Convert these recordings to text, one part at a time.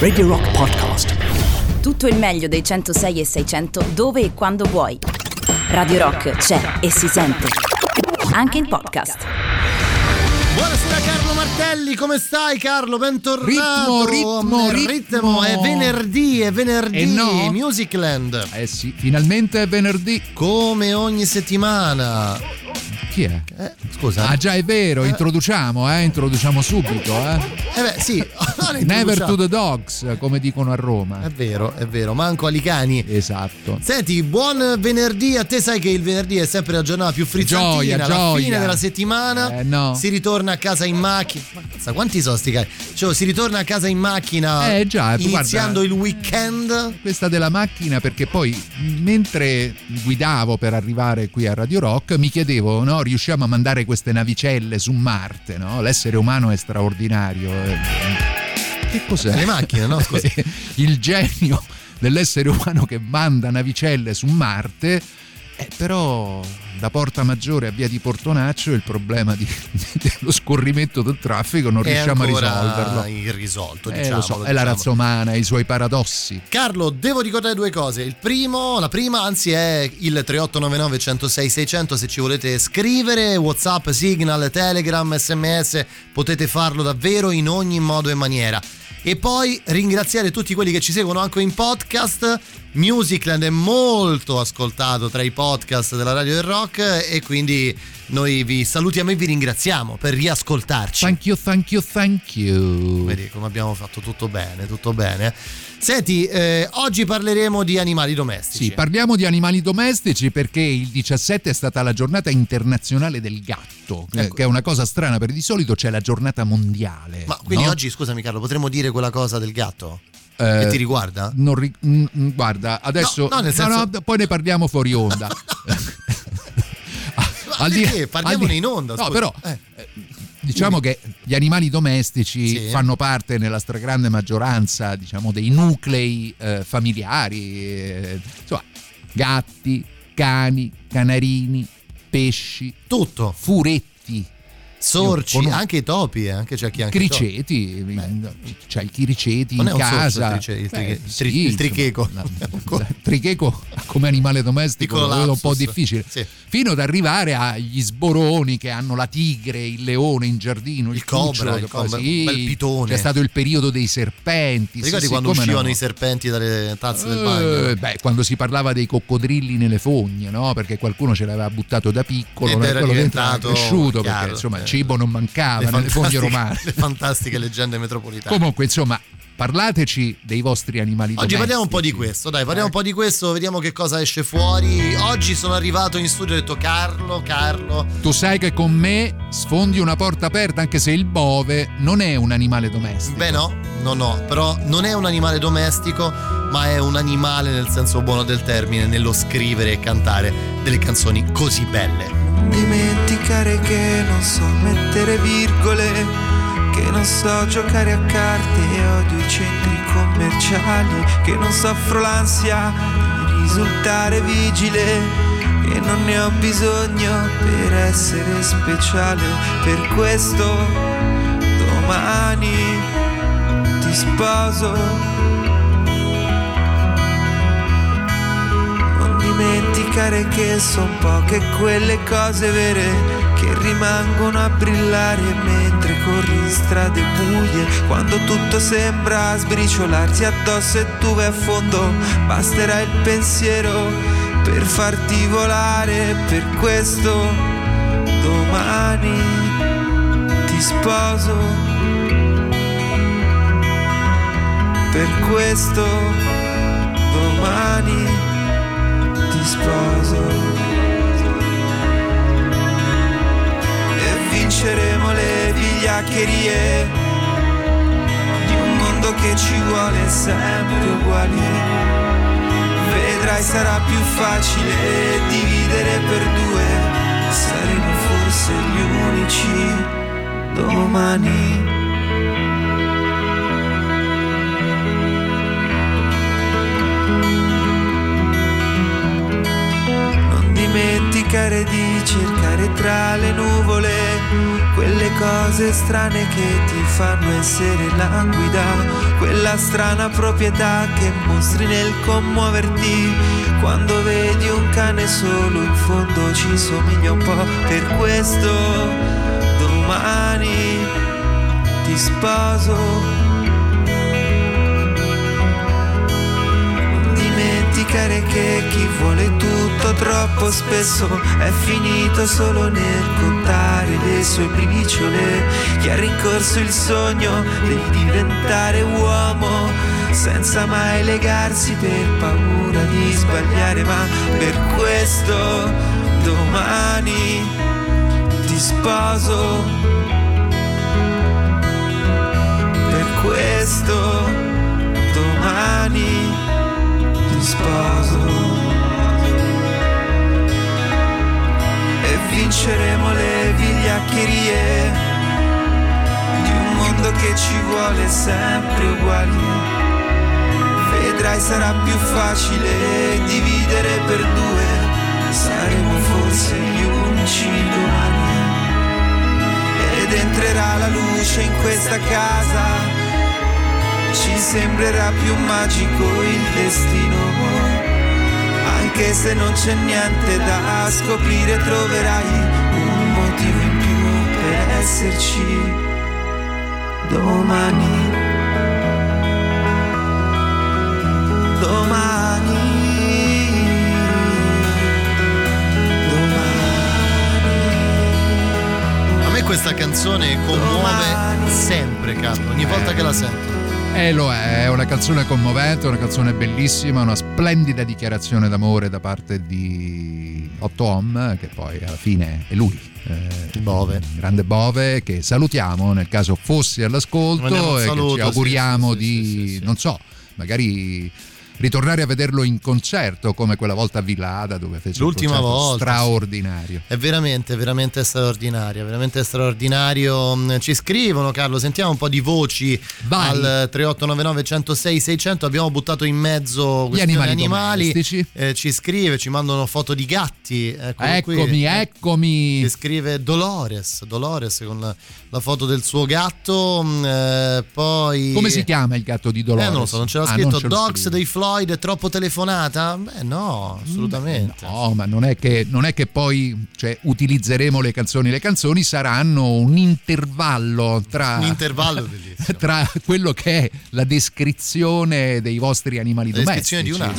Radio Rock Podcast. Tutto il meglio dei 106 e 600 dove e quando vuoi. Radio Rock c'è e si sente. Anche in podcast. Buonasera Carlo Martelli, come stai Carlo? Bentornato. Ritmo, ritmo, ritmo. È venerdì, è venerdì. Eh no. Musicland. Eh sì, finalmente è venerdì. Come ogni settimana. Chi è? Eh, scusa. Ah già è vero, introduciamo, eh, introduciamo subito, eh. Eh beh, sì. Never to the dogs, come dicono a Roma. È vero, è vero, manco ai cani. Esatto. Senti, buon venerdì a te, sai che il venerdì è sempre la giornata più frizzantina, Gioia, la gioia. fine della settimana, Eh, no. si ritorna a casa in macchina. Ma cazzo, quanti sono sti? Cioè, si ritorna a casa in macchina Eh, già, iniziando guarda- il weekend. Questa della macchina perché poi mentre guidavo per arrivare qui a Radio Rock mi chiedevo, no, riusciamo a mandare queste navicelle su Marte, no? L'essere umano è straordinario. eh. Che cos'è? Le macchine, no? Scusa. il genio dell'essere umano che manda navicelle su Marte. eh, però da Porta Maggiore a via di Portonaccio il problema di- dello scorrimento del traffico non È riusciamo a risolverlo. irrisolto, Eh, diciamo. lo so, è la razza umana, i suoi paradossi. Carlo, devo ricordare due cose. Il primo, la prima, anzi, è il 3899 106 600 se ci volete scrivere, WhatsApp, Signal, Telegram, SMS, potete farlo davvero in ogni modo e maniera. E poi ringraziare tutti quelli che ci seguono anche in podcast. Musicland è molto ascoltato tra i podcast della Radio del Rock e quindi noi vi salutiamo e vi ringraziamo per riascoltarci. Thank you, thank you, thank you. Vedi come abbiamo fatto tutto bene, tutto bene. Senti, eh, oggi parleremo di animali domestici. Sì, parliamo di animali domestici perché il 17 è stata la giornata internazionale del gatto, eh, Ecco. che è una cosa strana perché di solito c'è la giornata mondiale. Ma quindi no? oggi, scusami Carlo, potremmo dire quella cosa del gatto? Eh, che ti riguarda? non ri- mm, mm, guarda, adesso No, no, senso- no, poi ne parliamo fuori onda. Ma perché? Parliamone in onda, No, però Eh. eh, diciamo che gli animali domestici Sì. fanno parte nella stragrande maggioranza, diciamo, dei nuclei eh, familiari, eh, insomma, gatti, cani, canarini, pesci, Tutto. furetti, Sorci, conosco- anche i topi, eh, anche c'è chi anche criceti, c'è il chiriceti Non in è casa. trice- il tri- Beh, il tri- sì, il tricheco. la- il tricheco come animale domestico vedo un po' difficile. Sì. Fino ad arrivare agli sboroni che hanno la tigre, il leone in giardino, il, Il cobra, il cobra, sì, bel pitone. C'è stato il periodo dei serpenti. Ricordi sì, quando uscivano no. i serpenti dalle tazze del Eh, bagno? beh, quando si parlava dei coccodrilli nelle fogne, no? Perché qualcuno ce l'aveva buttato da piccolo, Ed era quello diventato cresciuto perché insomma eh. Cibo non mancava Le nelle fogne romane. Le fantastiche leggende metropolitane. Comunque, insomma, parlateci dei vostri animali Oggi domestici. parliamo un po' di questo, dai, parliamo un po' di questo, vediamo che cosa esce fuori. Oggi sono arrivato in studio e ho detto Carlo, Carlo, Tu sai che con me sfondi una porta aperta anche se il bove non è un animale domestico. Beh no, no no, però non è un animale domestico, ma è un animale nel senso buono del termine, nello scrivere e cantare delle canzoni così belle. Dimenticare che non so mettere virgole, che non so giocare a carte e odio i centri commerciali, che non soffro l'ansia di risultare vigile, che non ne ho bisogno per essere speciale, per questo domani ti sposo. Dimenticare che son poche quelle cose vere che rimangono a brillare mentre corri in strade buie. Quando tutto sembra sbriciolarti addosso e tu vai a fondo, basterà il pensiero per farti volare. Per questo domani ti sposo. Per questo domani ti sposo e vinceremo le vigliaccherie di un mondo che ci vuole sempre uguali. Vedrai sarà più facile dividere per due, saremo forse gli unici domani. Dimenticare di cercare tra le nuvole quelle cose strane che ti fanno essere languida, quella strana proprietà che mostri nel commuoverti. Quando vedi un cane solo in fondo ci somiglia un po' per questo domani ti sposo dimenticare che chi vuole tutto troppo spesso è finito solo nel contare le sue briciole, chi ha rincorso il sogno di diventare uomo senza mai legarsi per paura di sbagliare, ma per questo domani ti sposo. Per questo domani sposo e vinceremo le vigliaccherie di un mondo che ci vuole sempre uguali. Vedrai sarà più facile dividere per due, saremo forse gli unici domani. Ed entrerà la luce in questa casa ci sembrerà più magico il destino. Anche se non c'è niente da scoprire, troverai un motivo in più per esserci domani. Domani. A me questa canzone commuove sempre, Carlo, ogni volta che la sento. Eh, lo è, è una canzone commovente, una canzone bellissima, una splendida dichiarazione d'amore da parte di Otto Hom, che poi alla fine è lui. Eh, Bove. Grande Bove, che salutiamo nel caso fossi all'ascolto e saluto, che ci auguriamo sì, di, sì, sì, non so, magari ritornare a vederlo in concerto come quella volta a Villada dove fece L'ultima un volta, straordinario. È veramente, veramente straordinario, veramente straordinario. Mm, ci scrivono Carlo, sentiamo un po' di voci Vai. al 3899 106 600, abbiamo buttato in mezzo gli animali. animali. Eh, ci scrive, ci mandano foto di gatti. eccomi, qui. eccomi. Ci scrive Dolores, Dolores con la, la foto del suo gatto. Mm, eh, poi... Come si chiama il gatto di Dolores? Eh, non lo so, non c'era ah, scritto Dogs dei Floyd Floyd è troppo telefonata? Beh, no, assolutamente. No, ma non è che, non è che poi cioè, utilizzeremo le canzoni. Le canzoni saranno un intervallo tra, un intervallo tra quello che è la descrizione dei vostri animali la domestici. Di una.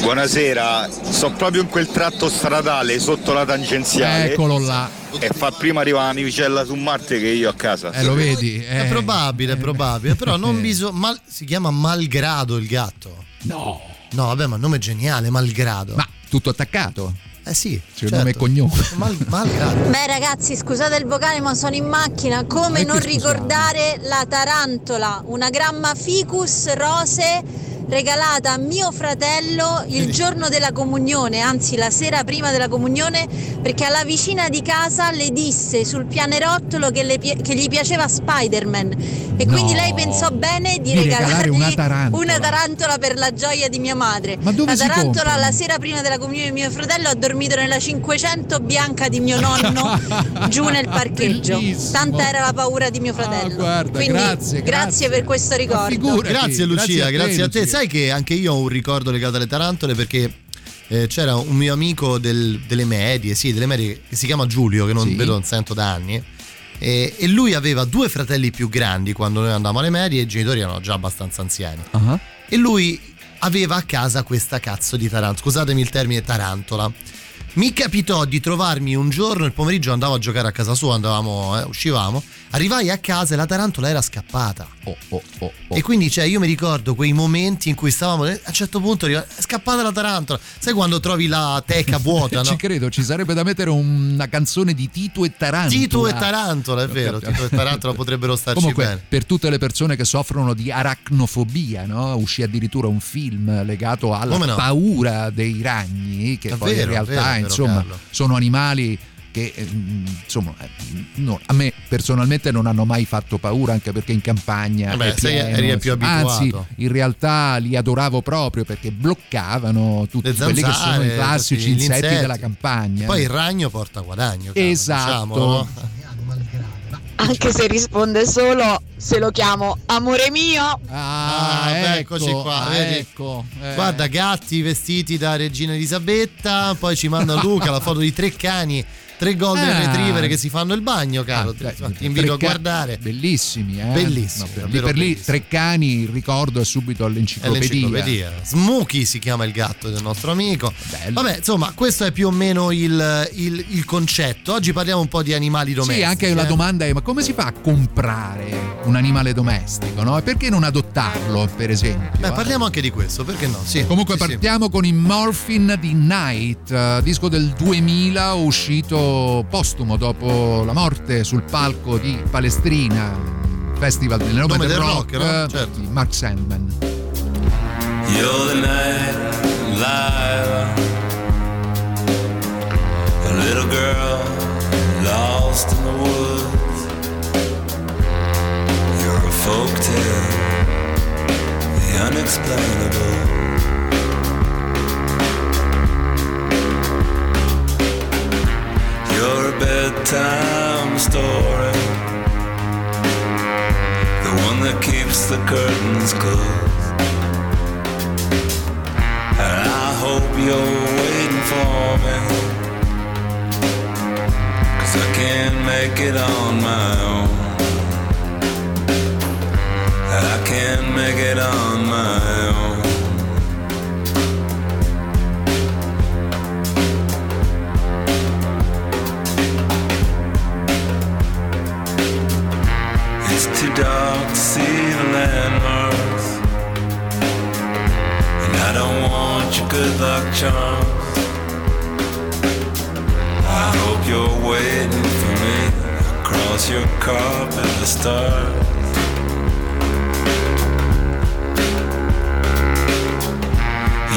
Buonasera, sto proprio in quel tratto stradale sotto la tangenziale. Eccolo là. E fa prima arrivare una navicella su Marte che io a casa. Eh, lo vedi? È eh. probabile, è probabile. Però non bisogna. Mal, si chiama malgrado il gatto. No. No, vabbè, ma nome geniale, malgrado. Ma tutto attaccato? Eh sì, cioè certo. nome e cognome. Mal, malgrado. Beh ragazzi, scusate il vocale, ma sono in macchina. Come non ricordare la tarantola, una gramma ficus rose regalata a mio fratello il giorno della comunione, anzi la sera prima della comunione, perché alla vicina di casa le disse sul pianerottolo che, le, che gli piaceva Spider-Man e no. quindi lei pensò bene di, di regalargli una tarantola. una tarantola. per la gioia di mia madre. Ma dove la tarantola la sera prima della comunione di mio fratello ha dormito nella 500 bianca di mio nonno giù nel parcheggio. Bellissimo. Tanta era la paura di mio fratello. Ah, guarda, quindi, grazie, grazie, grazie, per questo ricordo. Grazie Lucia, grazie a te. Grazie a te sai che anche io ho un ricordo legato alle tarantole perché eh, c'era un mio amico del, delle medie, sì, delle medie, che si chiama Giulio, che non sì. vedo, non sento da anni. E, e, lui aveva due fratelli più grandi quando noi andavamo alle medie, i genitori erano già abbastanza anziani. Uh-huh. E lui aveva a casa questa cazzo di tarantola, scusatemi il termine tarantola. Mi capitò di trovarmi un giorno, il pomeriggio andavo a giocare a casa sua, andavamo, eh, uscivamo Arrivai a casa e la tarantola era scappata. Oh, oh, oh, e quindi, cioè, io mi ricordo quei momenti in cui stavamo. A un certo punto è scappata la tarantola. Sai quando trovi la teca vuota? no? ci credo, ci sarebbe da mettere una canzone di Tito e Tarantola. Tito e Tarantola, è vero. Tito e Tarantola potrebbero starci Comunque, bene. Per tutte le persone che soffrono di aracnofobia, no? uscì addirittura un film legato alla no? paura dei ragni, che è poi vero, in realtà, insomma, Carlo. sono animali che eh, insomma no, a me personalmente non hanno mai fatto paura anche perché in campagna Vabbè, pieno, eri più abituato. anzi in realtà li adoravo proprio perché bloccavano tutti zanzare, quelli che sono i classici insetti, insetti, della campagna poi il ragno porta guadagno esatto diciamo, no? Anche se risponde solo se lo chiamo amore mio. Ah, Ah, beh, ecco, eccoci qua, ah, ecco. eh. Guarda, gatti vestiti da regina Elisabetta, poi ci manda Luca la foto di tre cani, tre golden Ah. retriever che si fanno il bagno, caro. Ah, ti invito a guardare. Bellissimi, eh? Bellissimi, No, lì davvero per lì tre cani, il ricordo è subito È all'enciclopedia. l'enciclopedia. Smokey si chiama il gatto del nostro amico. Bello. Vabbè, insomma, questo è più o meno il, il- il concetto. Oggi parliamo un po' di animali domestici. Sì, anche la eh. domanda è: ma come si fa a comprare un animale domestico? No? E perché non adottarlo, per esempio? Beh, eh? parliamo anche di questo, perché no? Sì. Comunque Sì, sì. partiamo con i Morphin di Night, eh, disco del 2000 uscito postumo dopo la morte sul palco di Palestrina, Festival del nome, Nome del, del rock, rock, no? eh, Certo. di Mark Sandman. You're the night light, a little girl lost in the woods. You're a folk tale, the unexplainable. You're a bedtime story, the one that keeps the curtains closed. And I hope you're waiting for me. Cause I can't make it on my own. I can't make it on my own. Dark to see the landmarks. And I don't want your good luck charms. I hope you're waiting for me across your carpet of stars.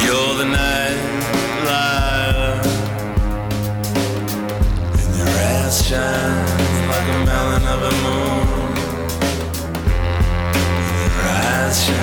You're the night light, and your ass shines touch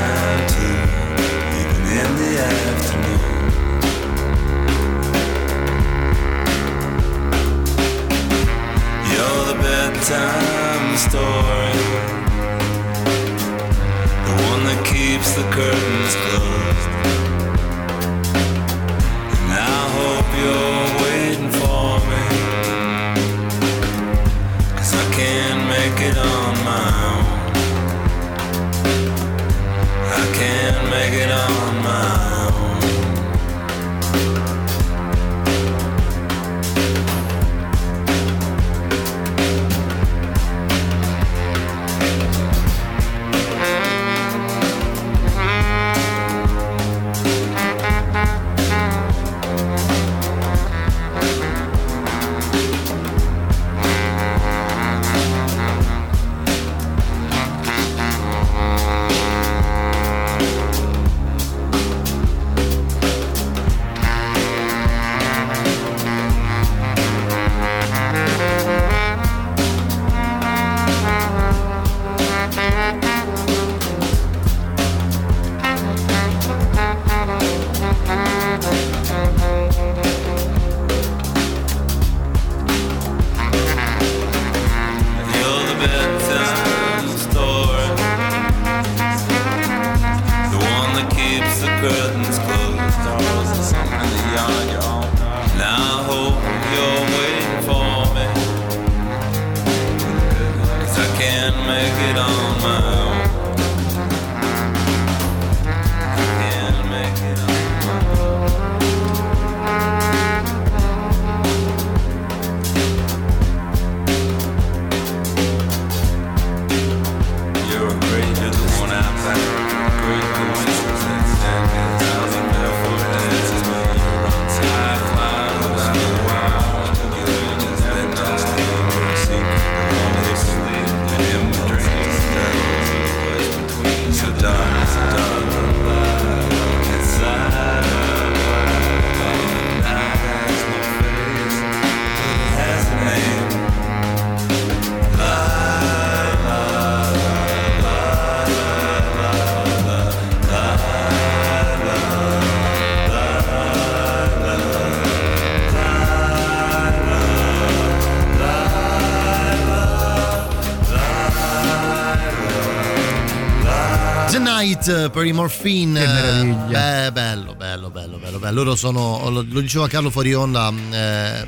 Heart per i Morphine. Che meraviglia. Eh, bello, bello, bello, bello, bello. Loro sono, lo, lo diceva Carlo fuori onda, eh,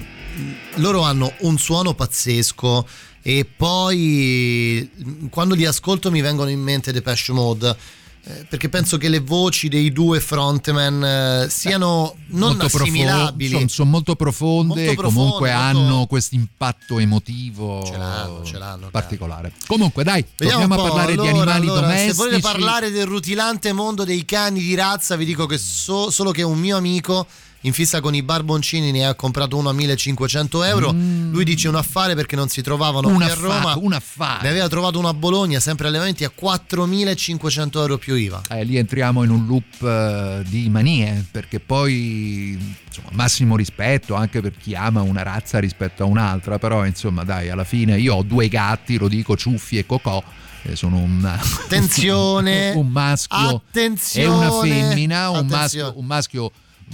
loro hanno un suono pazzesco e poi quando li ascolto mi vengono in mente Depeche Mode. Perché penso che le voci dei due frontman eh, siano non Molto profo- assimilabili. sono, sono molto profonde Molto e comunque profonde, molto- hanno questo impatto emotivo Ce l'hanno, ce l'hanno, particolare. Comunque, dai, Vediamo torniamo a parlare Allora, di animali allora, domestici. Se volete parlare del rutilante mondo dei cani di razza, vi dico che so- solo che un mio amico in fissa con i barboncini ne ha comprato uno a 1500 euro. Lui dice un affare perché non si trovavano Mm. un qui a affare, Roma. un affare. Ne aveva trovato uno a Bologna, sempre allevamenti, a 4500 euro più IVA. Eh, lì entriamo in un loop eh, di manie, perché poi insomma, massimo rispetto anche per chi ama una razza rispetto a un'altra, però insomma dai, alla fine io ho due gatti, lo dico, Ciuffi e Cocò, eh, sono un, Attenzione! un maschio Attenzione! e una femmina, un maschio, un maschio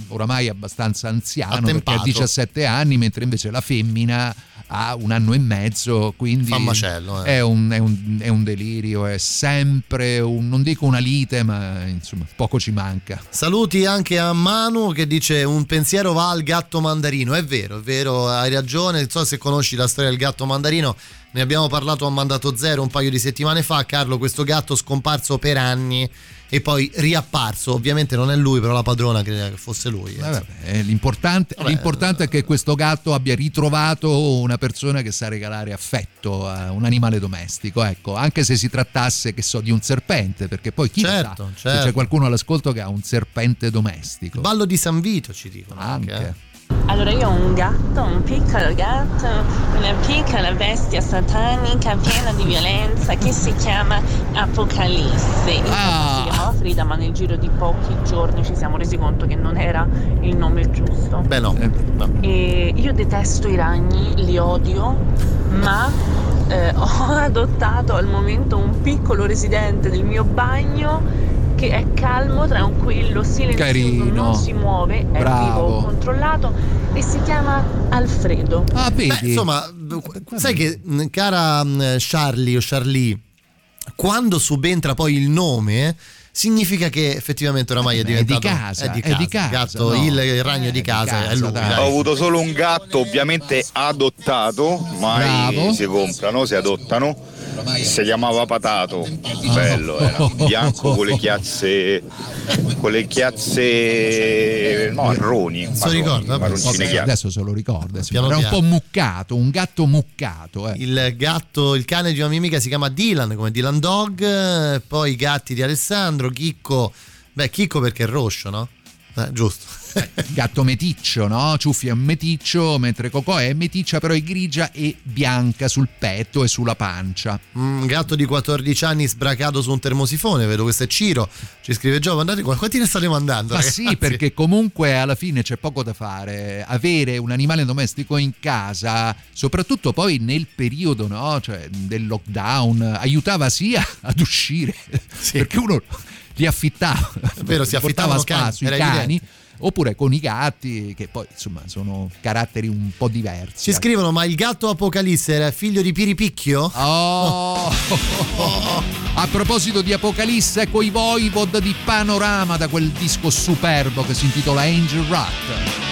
oramai abbastanza anziano Attempato. perché ha 17 anni, mentre invece la femmina ha un anno e mezzo, quindi Fa macello, eh. è, un, è un- è un delirio, è sempre un, non dico una lite, ma insomma poco ci manca. Saluti anche a Manu che dice un pensiero va al gatto mandarino. È vero, è vero, hai ragione. Non so se conosci la storia del gatto mandarino. Ne abbiamo parlato a Mandato Zero un paio di settimane fa. Carlo, questo gatto scomparso per anni e poi riapparso. Ovviamente non è lui, però la padrona credeva che fosse lui. Eh, vabbè, l'importante, l'importante è che questo gatto abbia ritrovato una persona che sa regalare affetto a un animale domestico, ecco, anche se si trattasse, che so, di un serpente, perché poi chi Certo, sa certo. c'è qualcuno all'ascolto che ha un serpente domestico. Ballo di San Vito ci dicono. Anche. eh. Allora io ho un gatto, un piccolo gatto, una piccola bestia satanica piena di violenza che si chiama Apocalisse. Io Ah. si chiamava Frida ma nel giro di pochi giorni ci siamo resi conto che non era il nome giusto. Beh no. Eh, no. E io detesto i ragni, li odio, ma eh, ho adottato al momento un piccolo residente del mio bagno che è calmo, tranquillo, silenzioso, Carino. non si muove, è Bravo. vivo, controllato e si chiama Alfredo. Ah, vedi? Beh, insomma, sai che mh, cara mh, Charlie o Charlie, quando subentra poi il nome, significa che effettivamente oramai è È di diventato casa, è di è casa. di casa, Il gatto, no? il, il ragno Eh, di di casa, è lui. dai. Ho avuto solo un gatto, ovviamente adottato, mai Bravo. si comprano, si adottano. Si chiamava Patato, bello era, bianco con le chiazze, con le chiazze marroni, Se lo ricorda, vabbè. marroncine Vabbè, chiare. adesso se lo ricorda, Piano era un po' muccato, un gatto muccato. Eh. Il gatto, il cane di una mia amica si chiama Dylan, come Dylan Dog, poi i gatti di Alessandro, Chicco, beh Chicco perché è rosso, no? Eh, giusto. Gatto meticcio, no? Ciuffi è un meticcio, mentre Cocò è meticcia, però è grigia e bianca sul petto e sulla pancia. Un gatto di 14 anni sbracato su un termosifone, vedo questo è Ciro, ci scrive Gio, mandate qua, quanti ne state mandando? Ma ragazzi? sì, perché comunque alla fine c'è poco da fare. Avere un animale domestico in casa, soprattutto poi nel periodo no? cioè, del lockdown, aiutava sia ad uscire, perché uno li affittava, vero, si portava affittavano a spa cani, sui era cani. evidente. Oppure con i gatti, che poi insomma sono caratteri un po' diversi. Ci scrivono, ma il gatto Apocalisse era figlio di Piripicchio? Oh! A proposito di Apocalisse, ecco i Voivod di Panorama da quel disco superbo che si intitola Angel Rat.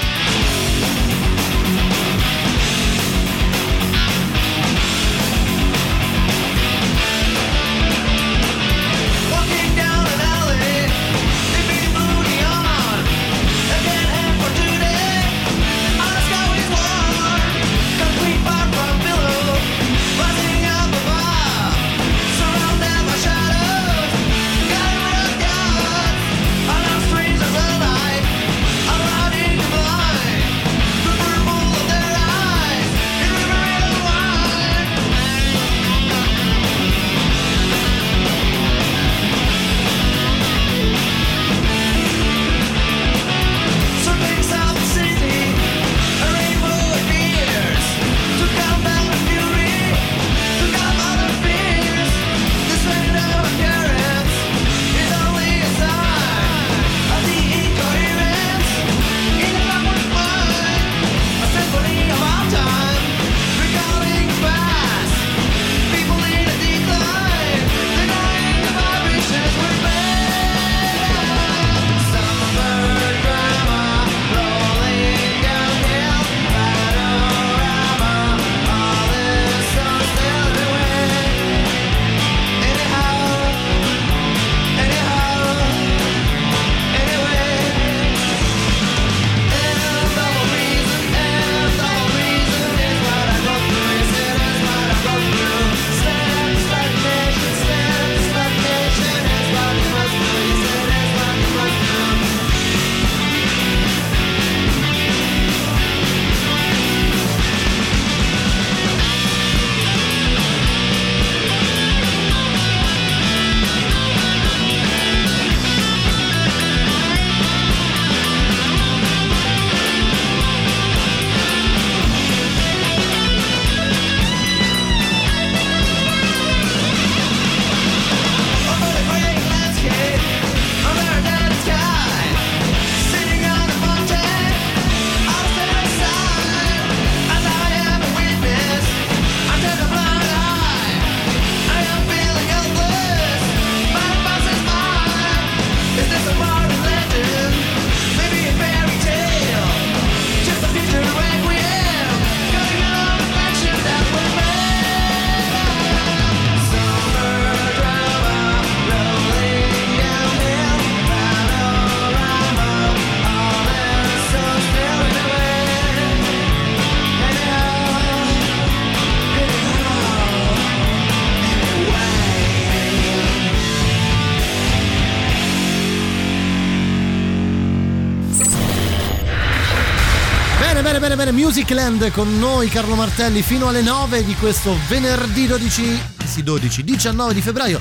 Musicland con noi Carlo Martelli fino alle 9 di questo venerdì 12, sì 12, 19 di febbraio.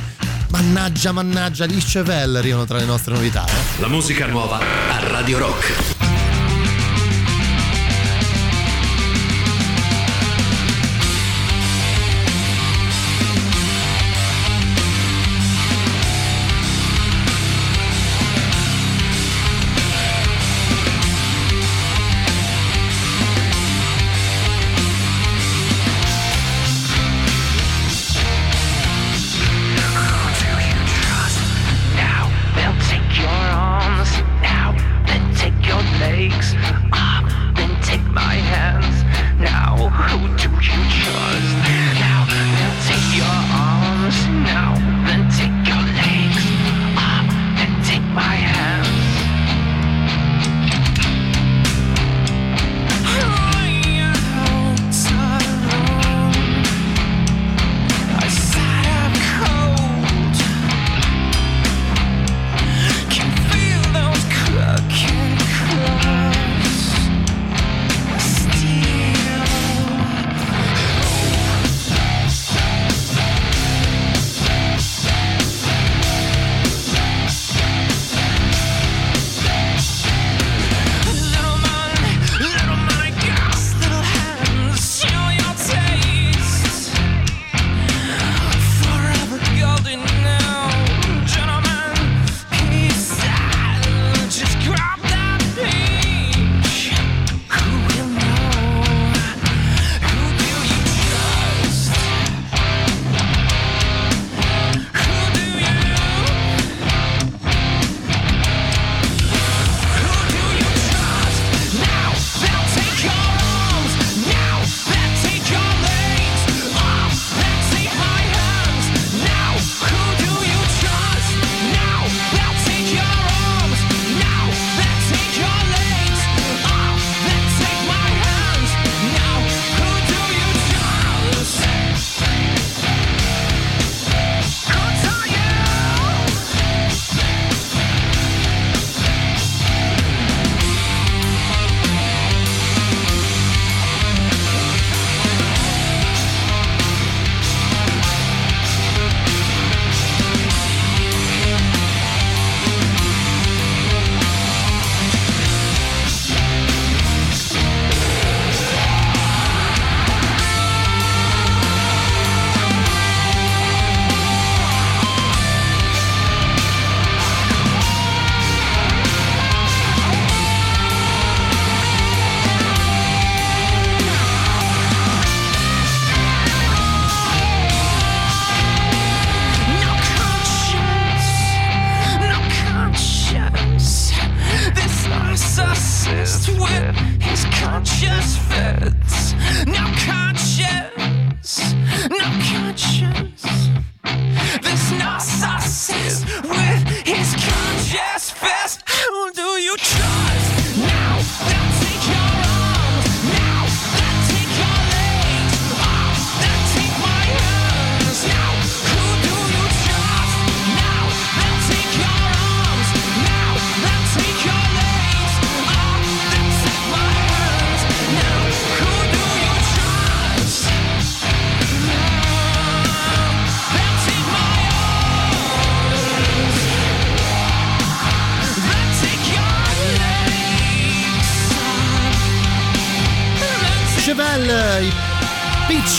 Mannaggia, mannaggia, gli Chevelle arrivano tra le nostre novità. Eh? La musica nuova a Radio Rock.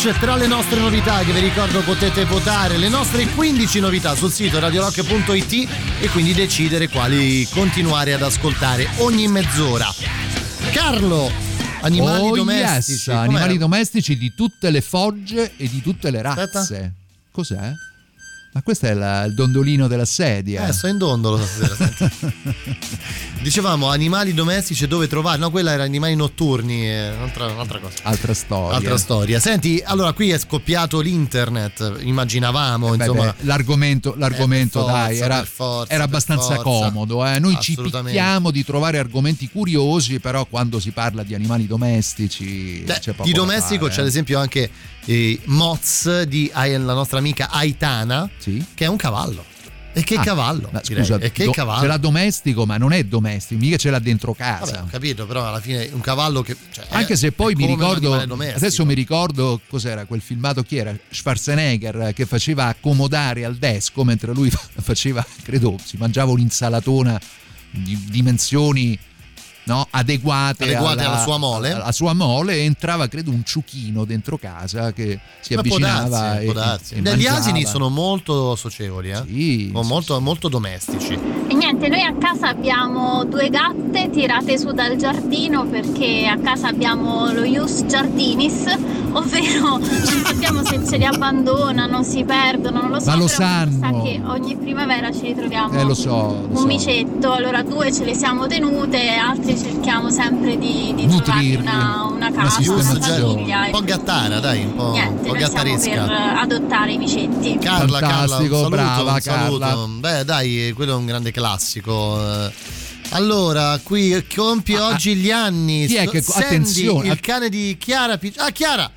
Pitch tra le nostre novità che vi ricordo potete votare le nostre 15 novità sul sito radiorock.it e quindi decidere quali continuare ad ascoltare ogni mezz'ora. Carlo, animali Oh, domestici. yes, animali domestici di tutte le fogge e di tutte le razze. Aspetta. Cos'è? Ma questo è la- il dondolino della sedia. Eh, sto in dondolo stasera. Dicevamo animali domestici dove trovare. No, quella era animali notturni. eh, Un'altra, un'altra cosa. Altra storia. Altra storia. Senti, allora qui è scoppiato l'internet. Immaginavamo, Eh insomma. beh, l'argomento, l'argomento Eh, per dai, forza, era, forza, era abbastanza forza. comodo. eh. Noi ci picchiamo di trovare argomenti curiosi, però quando si parla di animali domestici Beh, di domestico c'è ad eh. esempio anche eh, Moz di la nostra amica Aitana, che è un cavallo. E che Ah, cavallo, ma scusa, E che do- cavallo. ce l'ha domestico, ma non è domestico, mica ce l'ha dentro casa. Vabbè, ho capito, però alla fine un cavallo che... cioè, Anche se poi mi ricordo, adesso mi ricordo cos'era quel filmato, chi era? Schwarzenegger che faceva accomodare al desco mentre lui fa- faceva, credo, si mangiava un'insalatona di dimensioni no, adeguate, Adeguate alla sua mole. alla sua mole entrava credo un ciuchino dentro casa che si Ma può avvicinava darsi, e, può darsi. e Gli asini sono molto socievoli, eh? O molto, molto domestici. E niente, noi a casa abbiamo due gatte tirate su dal giardino perché a casa abbiamo lo Ius Jardinis, ovvero non sappiamo se ce li abbandonano, si perdono, non lo so. Ma lo sanno. Sa che ogni primavera ci ritroviamo Eh, lo so, lo un so. micetto, allora due ce le siamo tenute, altri cerchiamo sempre di, di trovargli Nutrirli. una, una Una casa, una, sistemazione. famiglia. Un po' gattara, dai, un po', Niente, un po' stiamo per gattaresca. adottare i micetti. Carla, Carla, un Fantastico, saluto, brava, un saluto. Carla. Beh, dai, quello è un grande classico. eh. Allora, qui compie oggi gli anni. Ah, chi è che- Sandy, attenzione, il cane di Chiara. Pic- Ah, Chiara!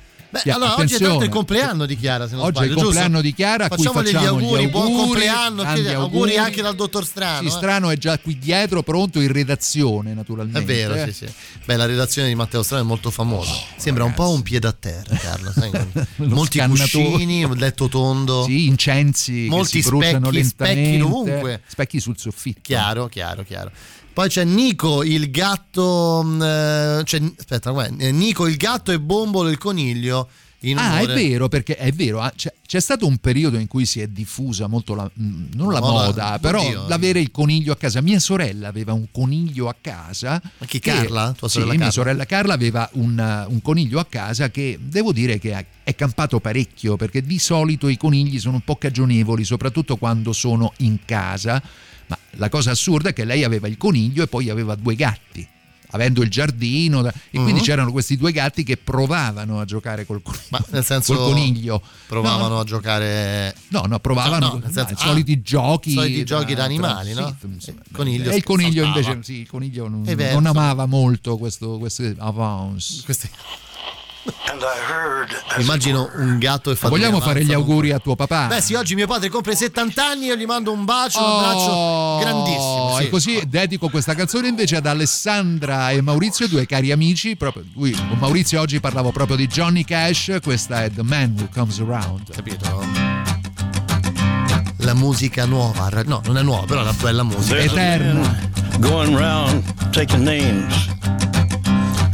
Beh, allora oggi è tanto il compleanno di Chiara, se non Oggi è sbaglio, il giusto? compleanno di Chiara, a cui Facciamole facciamo gli gli auguri, buon auguri, compleanno, auguri auguri. anche dal dottor Strano. Sì, eh. strano è già qui dietro, pronto in redazione, naturalmente. È vero, eh. sì, sì. Beh, la redazione di Matteo Strano è molto famosa. Sembra un po' un piede a terra, Carlo. sai, molti cuscini, un letto tondo. Sì, incensi Molti che si bruciano specchi, specchi lentamente. dovunque. Specchi sul soffitto. Chiaro, chiaro, chiaro. Poi c'è Nico il gatto. mh, eh, c'è- aspetta, guarda, eh, Nico il gatto e Bombolo il coniglio. In Ah, è vero, perché è vero, ah, c'è, c'è stato un periodo in cui si è diffusa molto la, mh, non la Moda, moda, però oddio. l'avere il coniglio a casa. Mia sorella aveva un coniglio a casa. Ma chi, che- Carla? Tua sorella sì, mia Carla? sorella Carla aveva un, uh, un coniglio a casa che devo dire che è campato parecchio, perché di solito i conigli sono un po' cagionevoli, soprattutto quando sono in casa. Ma la cosa assurda è che lei aveva il coniglio e poi aveva due gatti. Avendo il giardino, e quindi Mhm. c'erano questi due gatti che provavano a giocare col coniglio. Ma nel senso. col coniglio. Provavano No, a giocare. No, no, provavano No, senso- i soliti ah, giochi. soliti giochi da animali, no? sì, insomma, Il coniglio e il coniglio saltava. invece, sì, il coniglio non, non amava molto questo, queste avance. Questi- Immagino un gatto e Ma vogliamo fare gli auguri a tuo papà? Beh, sì, oggi mio padre compie 70 anni. Io gli mando un bacio, un Oh, abbraccio grandissimo. sì. E così dedico questa canzone invece ad Alessandra e Maurizio, due cari amici. Proprio, lui, con Maurizio oggi parlavo proprio di Johnny Cash. Questa è The Man Who Comes Around. Capito? La musica nuova. No, non è nuova, però è una bella musica. There's a man going round taking names,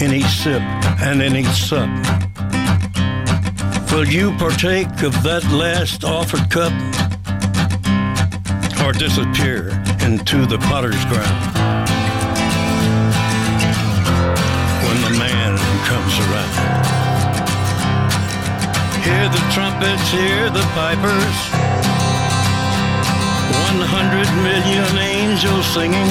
in each sip and in each sup. Will you partake of that last offered cup or disappear into the potter's ground when the man comes around? Hear the trumpets, hear the pipers. One hundred million angels singing.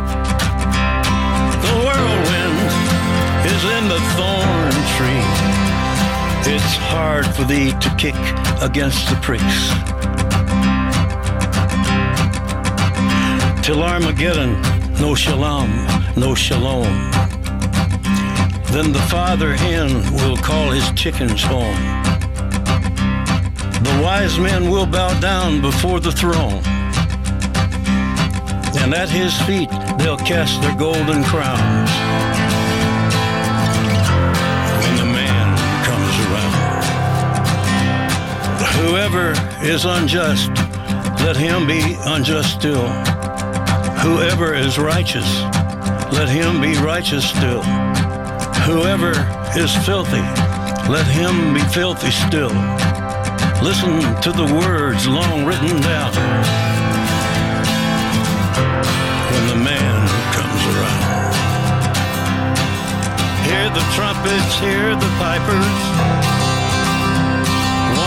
Is in the thorn tree. It's hard for thee to kick against the pricks. Till Armageddon, no shalom, no shalom. Then the father hen will call his chickens home. The wise men will bow down before the throne. And at his feet they'll cast their golden crowns. Whoever is unjust let him be unjust still. Whoever is righteous, let him be righteous still. Whoever is filthy, let him be filthy still. Listen to the words long written down when the man comes around. Hear the trumpets, hear the pipers.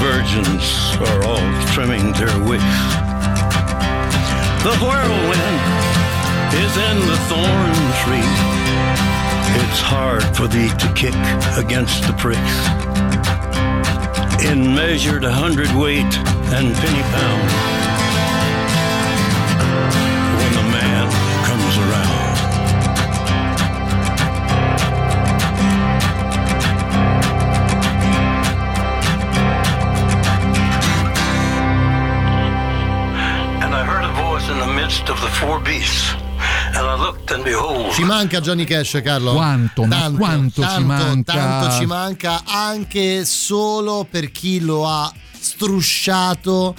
Virgins are all trimming their wicks. The whirlwind is in the thorn tree. It's hard for thee to kick against the pricks. In measured a hundred and penny pound. Four beasts. And I looked and behold. Ci manca Johnny Cash, Carlo. Quanto, ma tanto, quanto ci tanto, manca? Tanto ci manca anche solo per chi lo ha strusciato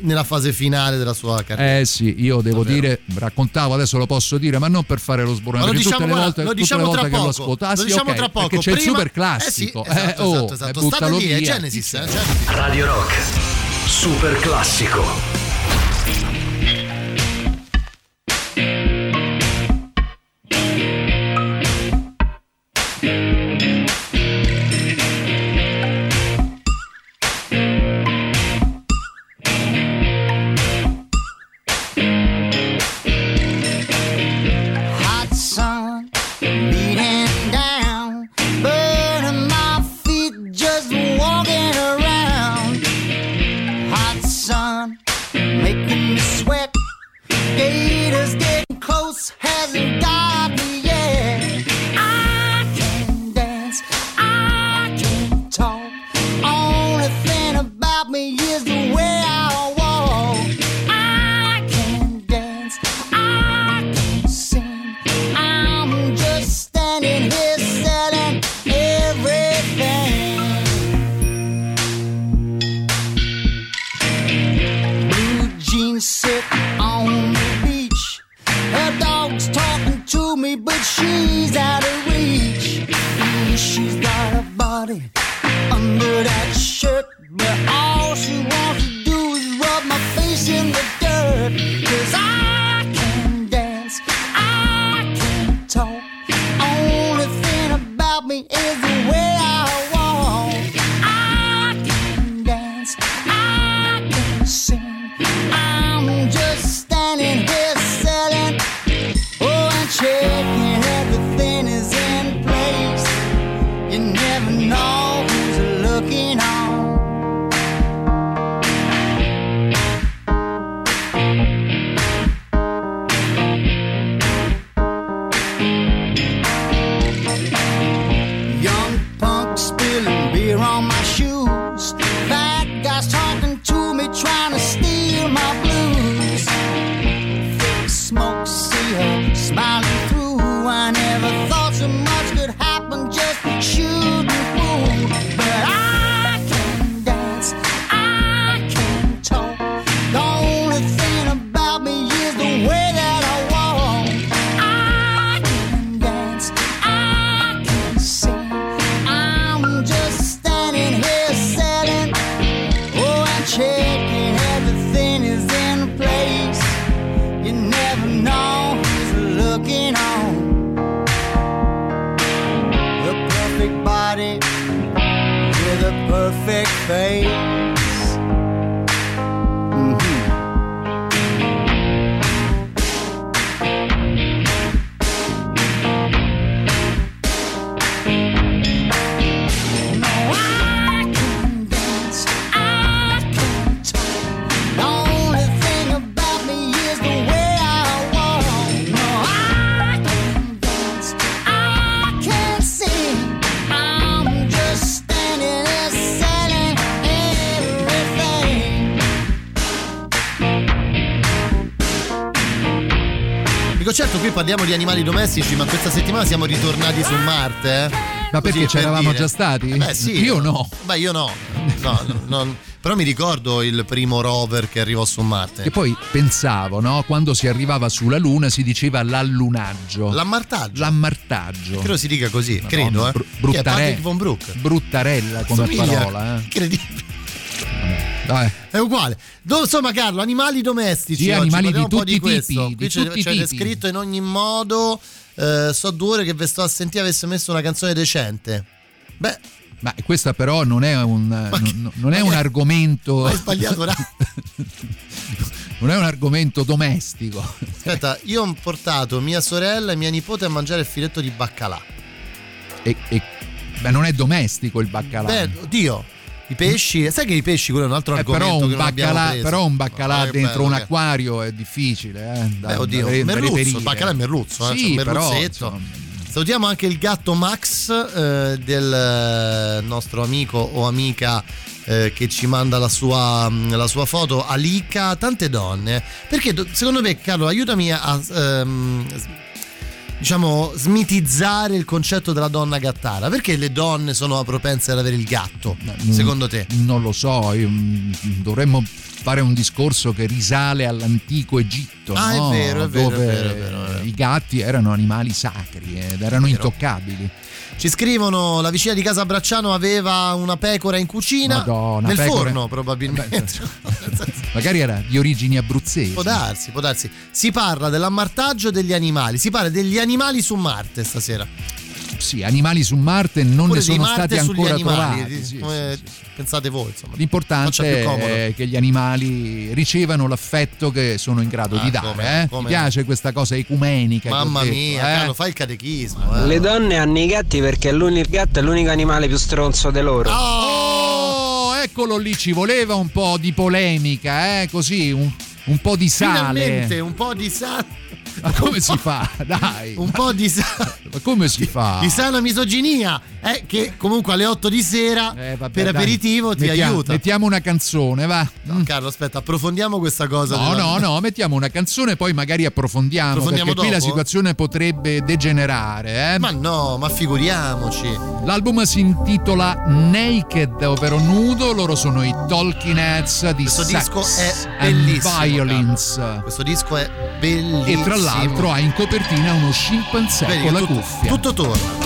nella fase finale della sua carriera. Eh sì, io devo dire, raccontavo, adesso lo posso dire, ma non per fare lo sborone, lo diciamo, tutte le guarda, volte, lo tutte diciamo le volte che lo poco. ascolto, ah, Lo diciamo ok, tra poco. perché c'è il Prima- super Eh classico. sì, esatto, eh, oh, esatto, esatto. eh, State lì, è via. Genesis, eh, Genesis. Radio Rock. Super classico. Parliamo di animali domestici, ma questa settimana siamo ritornati su Marte, eh? Ma Così perché per c'eravamo dire. già stati? Beh sì. Io no. Beh io no. No, no, non- Però mi ricordo il primo rover che arrivò su Marte. E poi pensavo, no? Quando si arrivava sulla Luna si diceva l'allunaggio. L'ammartaggio. L'ammartaggio. Credo si dica così, Madonna, credo, eh. bru- Chi è bruttare- Patrick Von Brook. Bruttarella come Somiglia. parola, eh. Incredibile. Dai. È uguale. Do- insomma, Carlo, animali domestici. Sì, oggi, animali parliamo di tutti i questo. tipi, Qui di c'è, c'è descritto in ogni modo. eh, so due ore che vi sto a sentire avesse messo una canzone decente. Beh, Ma questo però non è un, non, non è un che- argomento. hai sbagliato. non è un argomento domestico. Aspetta, io ho portato mia sorella e mia nipote a mangiare il filetto di baccalà. E, e- beh, non è domestico il baccalà. Beh, oddio, i pesci. Sai che i pesci, quello è un altro Eh, argomento però, che un abbiamo baccalà, però un baccalà che dentro bello un che acquario è difficile. Eh, da- Beh, oddio, da da merluzzo, il baccalà è merluzzo, eh, Sì, un però, merluzzetto. insomma, Salutiamo anche il gatto Max eh, del eh, nostro amico o amica eh, che ci manda la sua, mm, la sua foto, Alika, tante donne. Perché do- secondo me, Carlo, aiutami a s- diciamo smitizzare il concetto della donna gattara. Perché le donne sono propense ad avere il gatto, Mm, secondo te? Non lo so, io, mm, dovremmo fare un discorso che risale all'antico Egitto, Ah, è no? vero, è vero, è dove vero, è vero, è vero. i gatti erano animali sacri ed erano intoccabili. Ci scrivono la vicina di casa Bracciano aveva una pecora in cucina Madonna, nel pecore. forno probabilmente. Magari era di origini abruzzesi. Può darsi, può darsi. Si parla dell'ammartaggio degli animali, si parla degli animali su Marte stasera. Sì, animali su Marte non Oppure ne sono stati ancora animali, trovati. di- sì, come sì, pensate voi, insomma. L'importante è che gli animali ricevano l'affetto che sono in grado Ah, di dare. come- eh? come- Ti piace questa cosa ecumenica? Mamma detto, mia, eh? Carlo, fai il catechismo. eh. Le donne hanno i gatti perché il gatto è l'unico animale più stronzo di loro. Oh, eccolo lì, ci voleva un po' di polemica, eh? così, un, un po' di sale. Finalmente un po' di sale. Ma come si fa? Dai. Un po' di sale. Ma come si fa? Di sana misoginia, eh, che comunque alle 8 di sera Eh, vabbè, per dai. aperitivo ti Mettiamo- aiuta. Mettiamo una canzone, va. No, Carlo, aspetta, approfondiamo questa cosa. No, della- no, no, mettiamo una canzone poi magari approfondiamo, Approfondiamo perché qui la dopo? situazione potrebbe degenerare. Eh? Ma no, ma figuriamoci. L'album si intitola Naked, ovvero nudo, loro sono i Talking Heads di Questo Sex disco è bellissimo. Violence. Carlo. Questo disco è bellissimo. E tra l'altro ha in copertina uno scimpanzé Vedi con la tutto- cuffia. Tutto torna.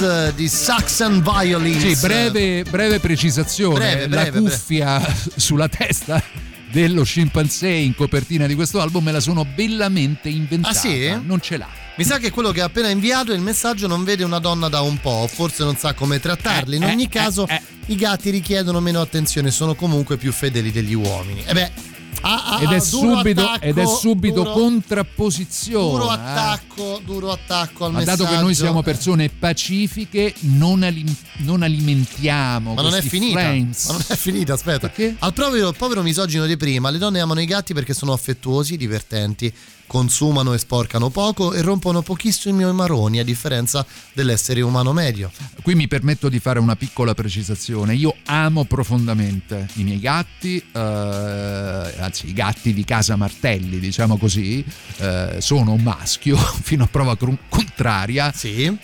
Eh, di Saxon Violins. Sì, breve, breve precisazione. Breve, la breve, cuffia sulla testa dello scimpanzé in copertina di questo album me la sono bellamente inventata. Ah, sì? Non ce l'ha. Mi sa che quello che ha appena inviato il messaggio non vede una donna da un po', forse non sa come trattarli. In Eh, ogni eh, caso, eh, i gatti richiedono meno attenzione, sono comunque più fedeli degli uomini. E beh, ah, ah, ed, è subito, attacco, ed è subito duro- contrapposizione. Duro eh. attacco, duro attacco al Ma messaggio. dato che noi siamo persone pacifiche, non, alim- non alimentiamo Ma non è finita. flames. Ma non è finita, aspetta. Al povero, povero misogino di prima, le donne amano i gatti perché sono affettuosi, divertenti, consumano e sporcano poco e rompono pochissimo i maroni, a differenza dell'essere umano medio. Qui mi permetto di fare una piccola precisazione. Io amo profondamente i miei gatti, eh, anzi i gatti di casa Martelli, diciamo così. eh, sono un maschio fino a prova cru- contraria.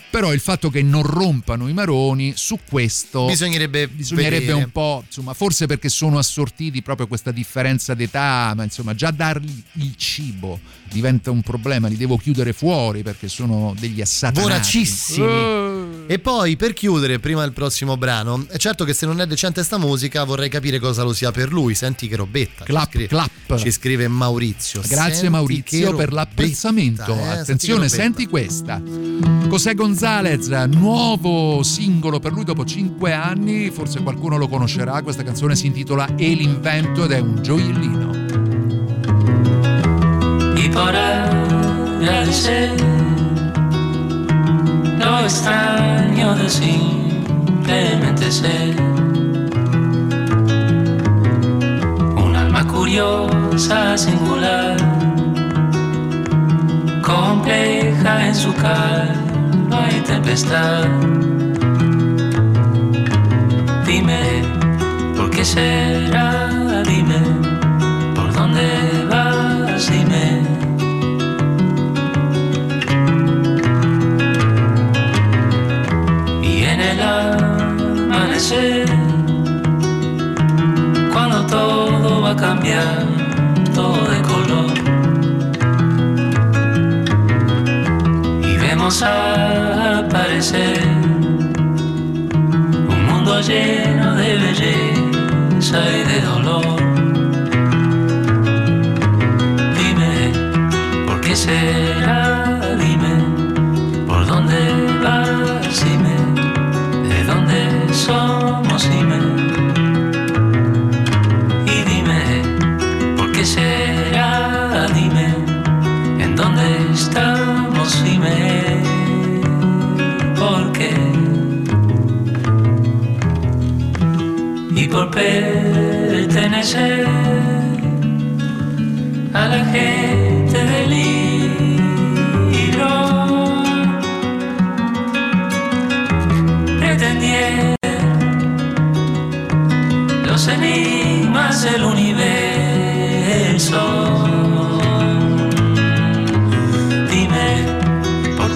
Però il fatto che non rompano i maroni, su questo Bisognerebbe, bisognerebbe vedere. un po', insomma, forse perché sono assortiti proprio questa differenza d'età, ma insomma, già dargli il cibo diventa un problema, li devo chiudere fuori perché sono degli assatanati. voracissimi. Eh. E poi per chiudere, prima del prossimo brano, è certo che se non è decente sta musica vorrei capire cosa lo sia per lui. Senti che robetta. Clap, ci, scrive, clap. ci scrive Maurizio. Grazie Senti Maurizio per l'apprezzamento. eh, Attenzione, senti senti questa. José Gonzalez, nuovo singolo per lui dopo 5 anni, forse qualcuno lo conoscerà, questa canzone si intitola E l'invento ed è un gioiellino. agradecer lo extraño de simplemente ser un alma curiosa, singular, compleja en su calma y tempestad. Dime, ¿por qué será? Dime, ¿por dónde amanecer, cuando todo va a cambiar, todo de color, y vemos aparecer un mundo lleno de belleza y de dolor. Dime, ¿por qué será? Será? Dime, ¿en dónde estamos? Dime, ¿por qué? Y por pertenecer a la gente del libro. Pretendía los enigmas del universo.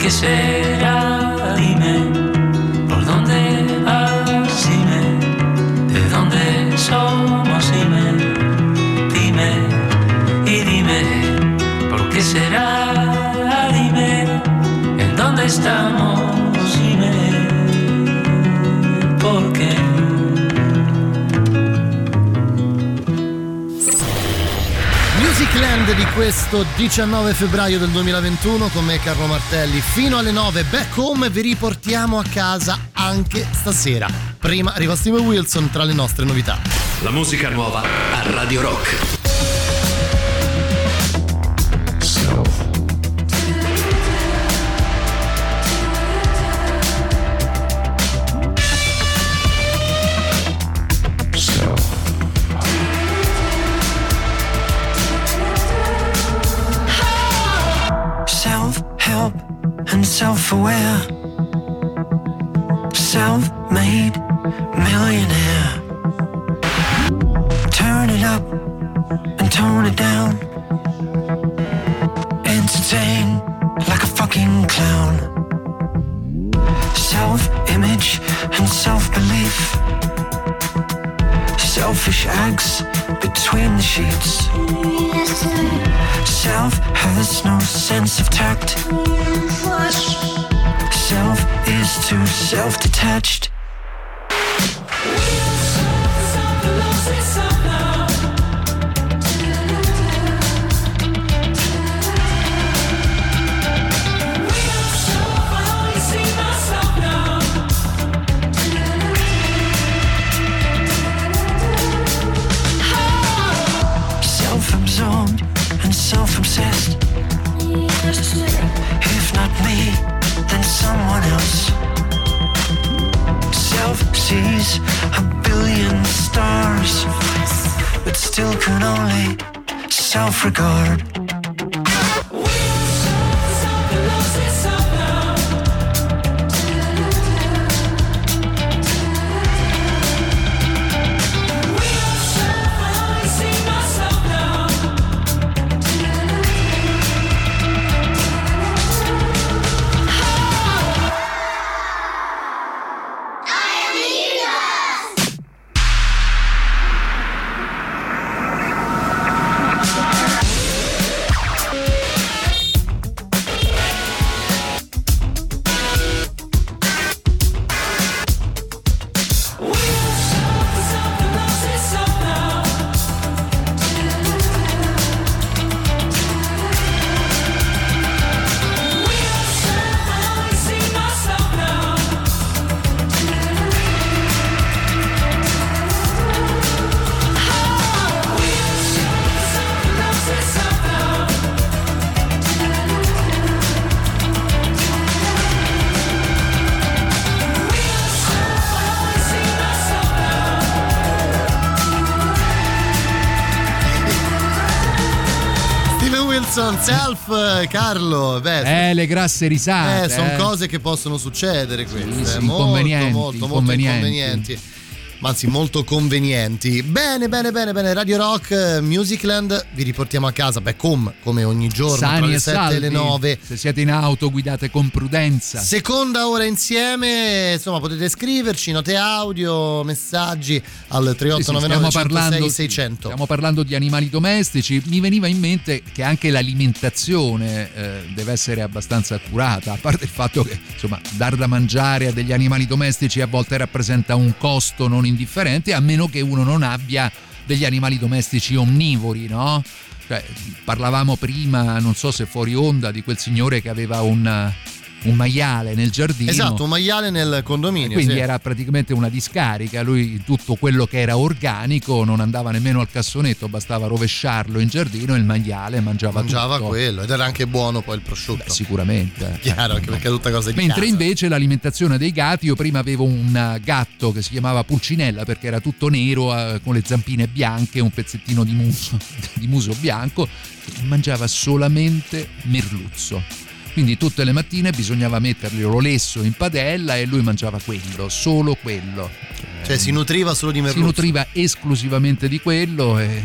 Qué será? Dime, ¿por dónde vas? Dime, ¿de dónde somos? Dime, dime, y dime, ¿por qué será? Dime, ¿en dónde ¿Dónde estamos? Musicland di questo 19 febbraio del 2021 con me Carlo Martelli fino alle 9 back home vi riportiamo a casa anche stasera. Prima arriva Steven Wilson tra le nostre novità. La musica nuova a Radio Rock. And self aware. Self made millionaire. Turn it up and tone it down. Entertain like a fucking clown. Self image and self belief. Selfish acts between the sheets. Self has no sense of tact. Self is too self detached. regard Carlo. Beh, Eh, le grasse risate. Eh, sono eh. cose che possono succedere queste. sì, eh, molto, inconvenienti, molto, molto inconvenienti. Anzi, molto convenienti. Bene, bene, bene, bene. Radio Rock, eh, Musicland, vi riportiamo a casa, beh, com, come ogni giorno, tra Sani le e 7 e salvi. le 9. Se siete in auto, guidate con prudenza. Seconda ora insieme, insomma potete scriverci note audio, messaggi al Sì, sì, 3899 stiamo, parlando, 106 600. stiamo parlando di animali domestici. Mi veniva in mente che anche l'alimentazione eh, deve essere abbastanza accurata, a parte il fatto che insomma dar da mangiare a degli animali domestici a volte rappresenta un costo non indifferente, a meno che uno non abbia degli animali domestici onnivori, no? Cioè, parlavamo prima, non so se fuori onda, di quel signore che aveva un, un maiale nel giardino. Esatto, un maiale nel condominio. Quindi sì. era praticamente una discarica, lui tutto quello che era organico non andava nemmeno al cassonetto, bastava rovesciarlo in giardino e il maiale mangiava, Mangiava tutto. quello ed era anche buono poi il prosciutto. Beh, sicuramente. Chiaro, anche perché è tutta cosa di Mentre casa. invece l'alimentazione dei gatti, io prima avevo un gatto che si chiamava Pulcinella perché era tutto nero eh, con le zampine bianche, un pezzettino di muso, di muso bianco, mangiava solamente merluzzo. Quindi tutte le mattine bisognava mettergli l'olesso in padella e lui mangiava quello, solo quello. Cioè si nutriva solo di Si merluzzo. nutriva esclusivamente di quello e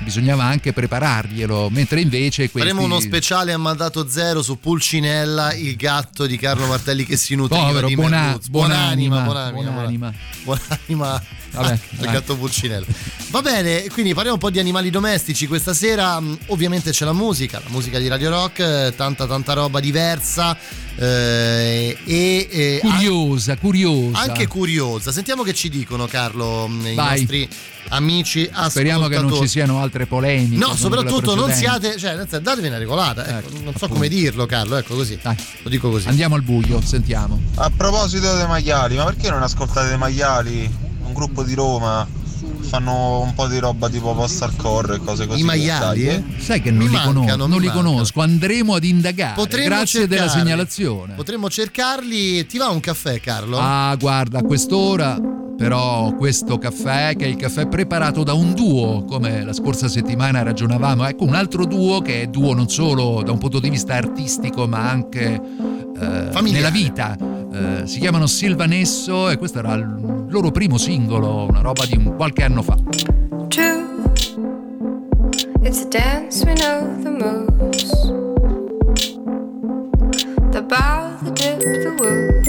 bisognava anche prepararglielo, mentre invece questi... Faremo uno speciale a mandato zero su Pulcinella, il gatto di Carlo Martelli che si nutriva Povero, di buona- merluzzo. buonanima, buonanima, buonanima. buonanima Vabbè, il dai. gatto Pulcinella. Va bene, quindi parliamo un po' di animali domestici questa sera. Mm, Ovviamente c'è la musica, la musica di Radio Rock, eh, tanta tanta roba diversa eh, e, e Curiosa, curiosa. anche curiosa. Sentiamo che ci dicono Carlo, mm, i Vai. nostri amici ascoltatori. Speriamo che non ci siano altre polemiche. No, soprattutto non siate, cioè, datevi una regolata. Ecco, non so appunto. come dirlo, Carlo. Ecco così. Lo dico così. Andiamo al buio, sentiamo. A proposito dei maiali, ma perché non ascoltate i maiali? Un gruppo di Roma fanno un po' di roba tipo post-hardcore e cose così. I maiali, Dai, eh? Sai che non Mi li conosco, mancano, non mi li mancano. conosco, andremo ad indagare. Potremmo Grazie della cercarli. segnalazione. Potremmo cercarli. Ti va un caffè, Carlo? Ah, guarda, a quest'ora però questo caffè che è il caffè preparato da un duo, come la scorsa settimana ragionavamo, ecco un altro duo che è duo non solo da un punto di vista artistico ma anche eh, nella vita. Eh, si chiamano Silvanesso e questo era il loro primo singolo, una roba di un qualche anno fa. True, it's a dance we know the moves. The bow, the dip, the woo.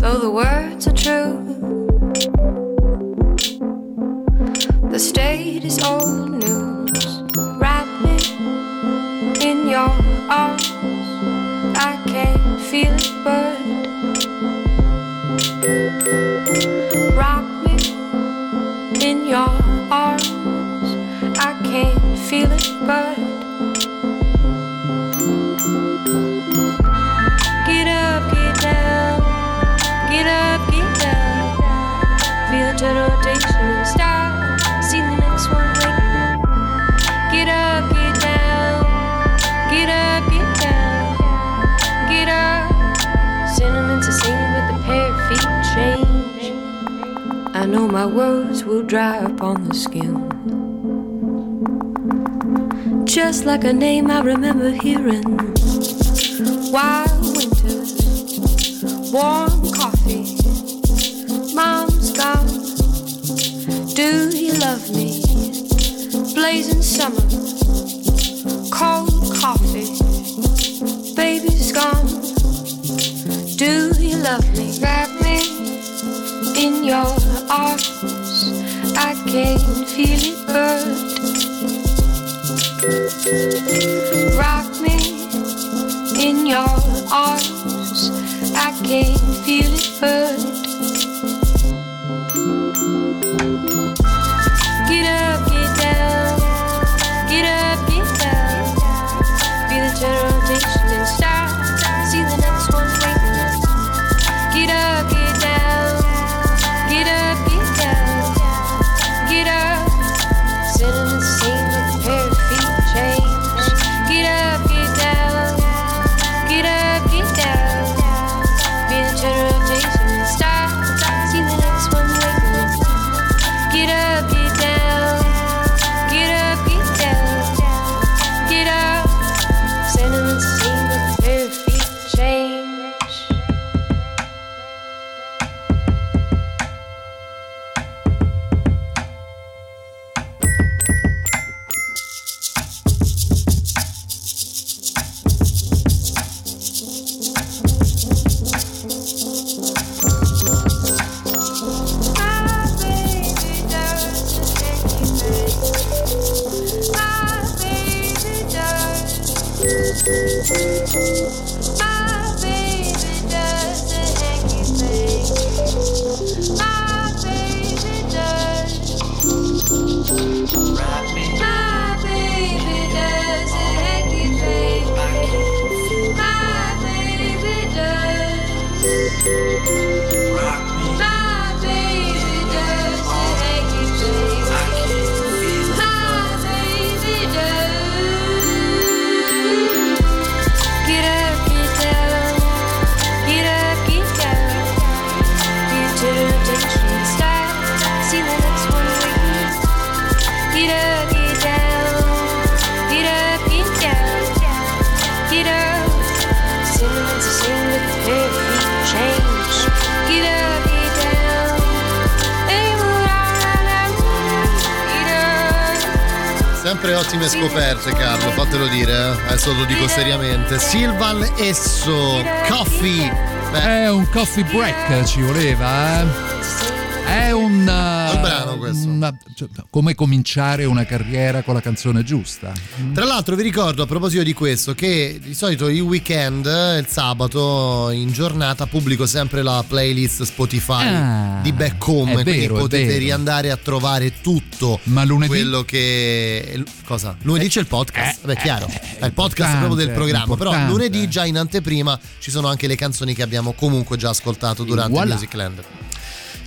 Though the words are true, the state is old news. Wrap me in your arms. I can't feel it, but your arms. I can't feel it, but know my words will dry upon the skin. Just like a name I remember hearing. Wild winters, warm coffee. Mom's gone. Do you love me? Blazing summer, cold coffee. Baby's gone. Do you love me? Wrap me in your can feel it hurt. Rock me in your arms. I can't feel it Eh. Seriamente. Silvan Esso, Coffee. È un coffee break, ci voleva. eh? Una- cioè, come cominciare una carriera con la canzone giusta. Tra l'altro vi ricordo a proposito di questo che di solito il weekend, il sabato in giornata pubblico sempre la playlist Spotify Ah, di Back Home, quindi vero, è potete riandare a trovare tutto Ma lunedì? quello che cosa? Lunedì c'è il podcast, beh chiaro, è il podcast proprio del programma, però lunedì già in anteprima ci sono anche le canzoni che abbiamo comunque già ascoltato durante Voilà. Musicland.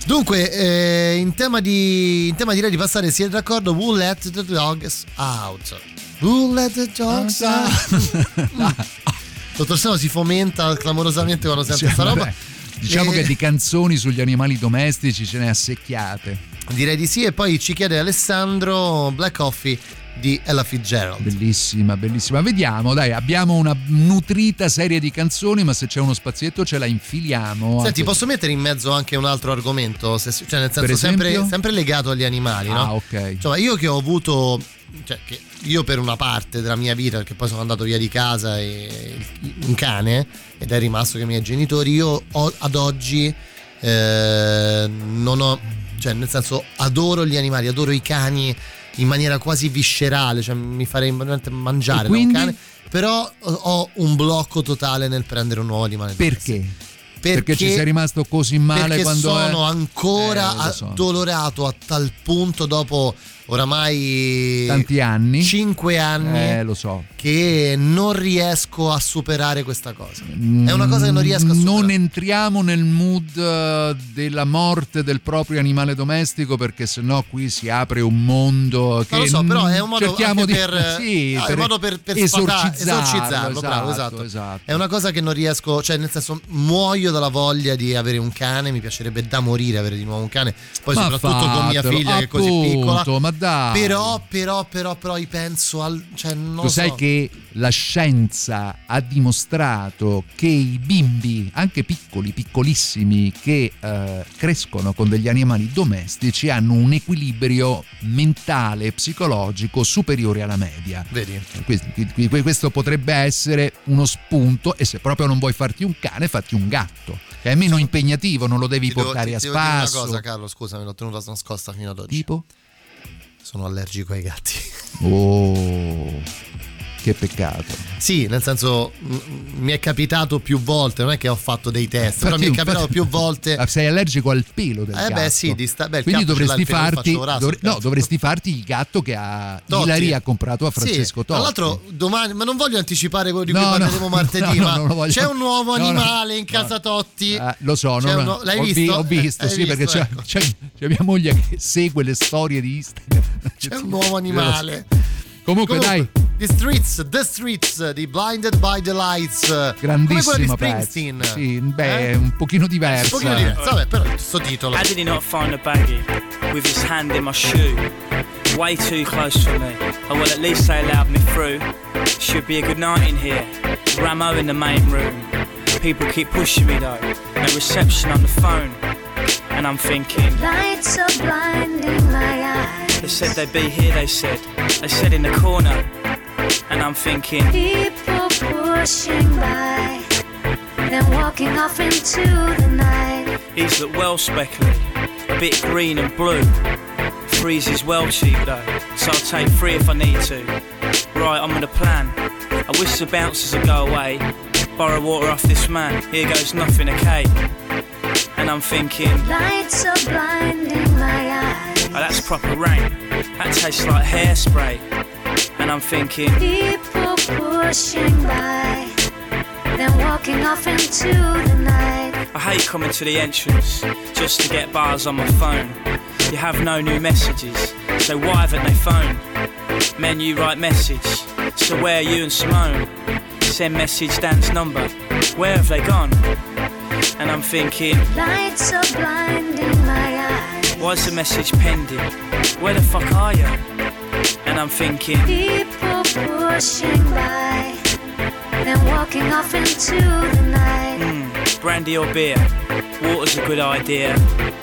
Dunque, eh, in, tema di, in tema direi di passare, siete d'accordo? Who let the dogs out? Who let the dogs out? Dottor Seno si fomenta clamorosamente quando sente Cioè, questa roba. vabbè, Diciamo Eh, che di canzoni sugli animali domestici ce ne ha secchiate. Direi di sì. E poi ci chiede Alessandro Black Coffee di Ella Fitzgerald. Bellissima, bellissima. Vediamo, dai, abbiamo una nutrita serie di canzoni, ma se c'è uno spazietto ce la infiliamo. Senti, Anche- posso mettere in mezzo anche un altro argomento? Se- cioè, nel senso, sempre, sempre legato agli animali, no? Ah, ok. Insomma, io che ho avuto. Cioè, che io per una parte della mia vita, perché poi sono andato via di casa e un cane, ed è rimasto con i miei genitori, io ho- ad oggi eh, non ho. Cioè, nel senso, adoro gli animali, adoro i cani in maniera quasi viscerale, cioè mi farei mangiare da un cane. Però ho- un blocco totale nel prendere un nuovo animale. Perché? Perché ci sei rimasto così male perché quando sono è- ancora Eh, so. addolorato a tal punto dopo oramai tanti anni. 5 anni Eh, lo so. che non riesco a superare questa cosa. È una cosa che non riesco a superare. Non entriamo nel mood eh, della morte del proprio animale domestico perché sennò qui si apre un mondo che Non lo so, però è un modo anche di per, sì, è per modo per, per esorcizzarlo, esorcizzarlo, bravo, esatto. esatto. È una cosa che non riesco, cioè nel senso muoio dalla voglia di avere un cane, mi piacerebbe da morire avere di nuovo un cane, poi Ma soprattutto con mia fatelo, figlia che è così appunto, piccola. Dai. Però, però, però, però penso al... Cioè, non Tu lo sai so. che la scienza ha dimostrato che i bimbi, anche piccoli, piccolissimi, che eh, crescono con degli animali domestici hanno un equilibrio mentale e psicologico superiore alla media. Vedi? Questo potrebbe essere uno spunto e se proprio non vuoi farti un cane, fatti un gatto. Che è meno impegnativo, non lo devi Ti devo- portare ti a devo dire una spasso. cosa, Carlo, scusami, l'ho tenuta nascosta fino ad oggi. Tipo? Sono allergico ai gatti. Oh, che peccato. Sì, nel senso m- mi è capitato più volte, non è che ho fatto dei test, però mi è Infatti- capitato più volte. Ah, Sei allergico al pelo del Eh gatto. beh sì, di sta- beh, Quindi dovresti farti, raso, dovre- no, dovresti farti il gatto che ha Totti. Ilaria ha comprato a Francesco Sì, Totti. Tra l'altro domani, ma non voglio anticipare quello di No, cui no, parleremo martedì, no, no, ma voglio- c'è un nuovo no, no, animale in no. casa Totti. Eh, lo so, C'è non- uno- l'hai ho, vi- visto? ho visto, Eh, sì, hai perché visto, c'è, ecco. c'è- c'è mia moglie che segue le storie di Instagram. C'è un nuovo animale. Comunque, dai, The Streets, The Streets di Blinded by the Lights. Come grandissimo quello di pezzo. Springsteen. Sì, beh, Eh? un pochino diverso. Un pochino diverso, vabbè, però sto titolo. How did he not find the baggie with his hand in my shoe? Way too close for me. Oh well, at least they allowed me through. Should be a good night in here. Ramo in the main room. People keep pushing me though. No reception on the phone. And I'm thinking, Lights are blinding my eyes. they said they'd be here, they said. They said in the corner. And I'm thinking, People pushing by, then walking off into the night. These look well speckled, a bit green and blue. Threes is well cheap though, so I'll take three if I need to. Right, I'm on a plan. I wish the bouncers would go away. Borrow water off this man, here goes nothing, okay? And I'm thinking, Lights are blinding. Oh, that's proper rain. That tastes like hairspray. And I'm thinking, People pushing by, then walking off into the night. I hate coming to the entrance just to get bars on my phone. You have no new messages, so why haven't they phoned? you write message, so where are you and Simone? Send message dance number, where have they gone? And I'm thinking, Lights are blinding my. Why's the message pending? Where the fuck are you? And I'm thinking, People pushing by, then walking off into the night. hmm, brandy or beer? Water's a good idea.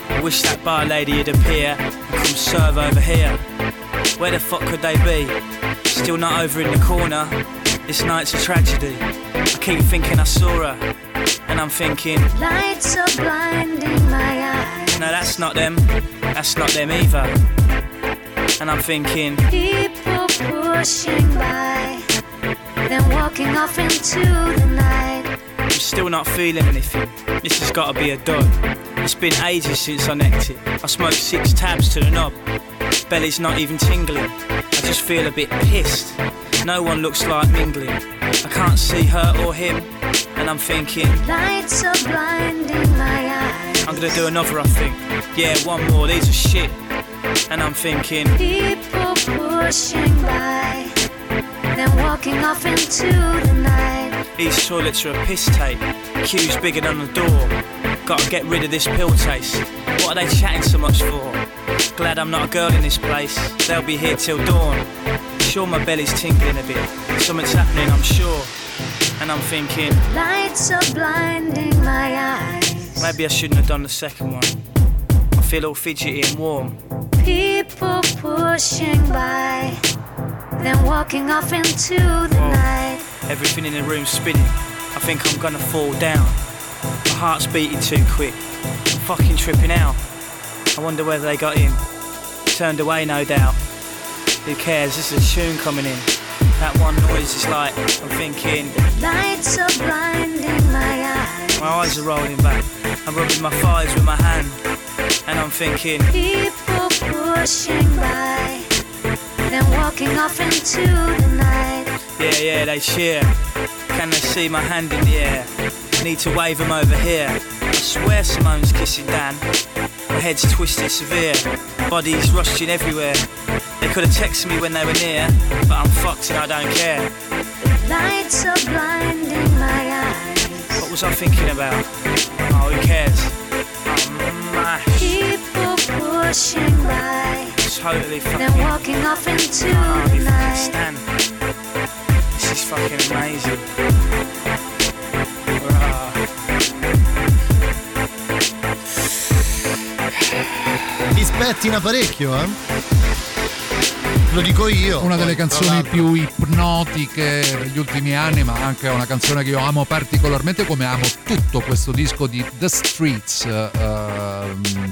I wish that bar lady would appear and come serve over here. Where the fuck could they be? Still not over in the corner. This night's a tragedy. I keep thinking I saw her. And I'm thinking, Lights are blinding my eyes. No, that's not them. That's not them either. And I'm thinking, People pushing by, then walking off into the night. I'm still not feeling anything. This has got to be a dud. It's been ages since I necked it. I smoked six tabs to the knob. Belly's not even tingling. I just feel a bit pissed. No one looks like mingling. I can't see her or him. And I'm thinking, Lights are blinding my eyes. I'm gonna do another, I think. Yeah, one more, these are shit. And I'm thinking, People pushing by, then walking off into the night. these toilets are a piss tape. Queues bigger than the door. Gotta get rid of this pill taste. What are they chatting so much for? Glad I'm not a girl in this place. They'll be here till dawn. Sure, my belly's tingling a bit. Something's happening, I'm sure. And I'm thinking, Lights are blinding my eyes. Maybe I shouldn't have done the second one. I feel all fidgety and warm. People pushing by, then walking off into the night. Everything in the room spinning. I think I'm gonna fall down. My heart's beating too quick. I'm fucking tripping out. I wonder whether they got in. Turned away, no doubt. Who cares? This is a tune coming in. That one noise is like, I'm thinking, Lights are blinding my eyes. my eyes are rolling back. I'm rubbing my thighs with my hand. And I'm thinking, People pushing by, then walking off into the night. yeah, yeah, they cheer. Can they see my hand in the air? Need to wave them over here. I swear Simone's kissing Dan. My head's twisted severe. Bodies rushing everywhere. They could have texted me when they were near, but I'm fucked and I don't care. Lights are blinding. What was I thinking about? Oh, who cares? I'm mashed. People pushing by, Totally then fucking. walking off into can't the night. stand. This is fucking amazing. Rah. Ti spettina parecchio, eh? Lo dico io. Una delle canzoni più ipnotiche degli ultimi anni, ma anche una canzone che io amo particolarmente, come amo tutto questo disco di The Streets. eh,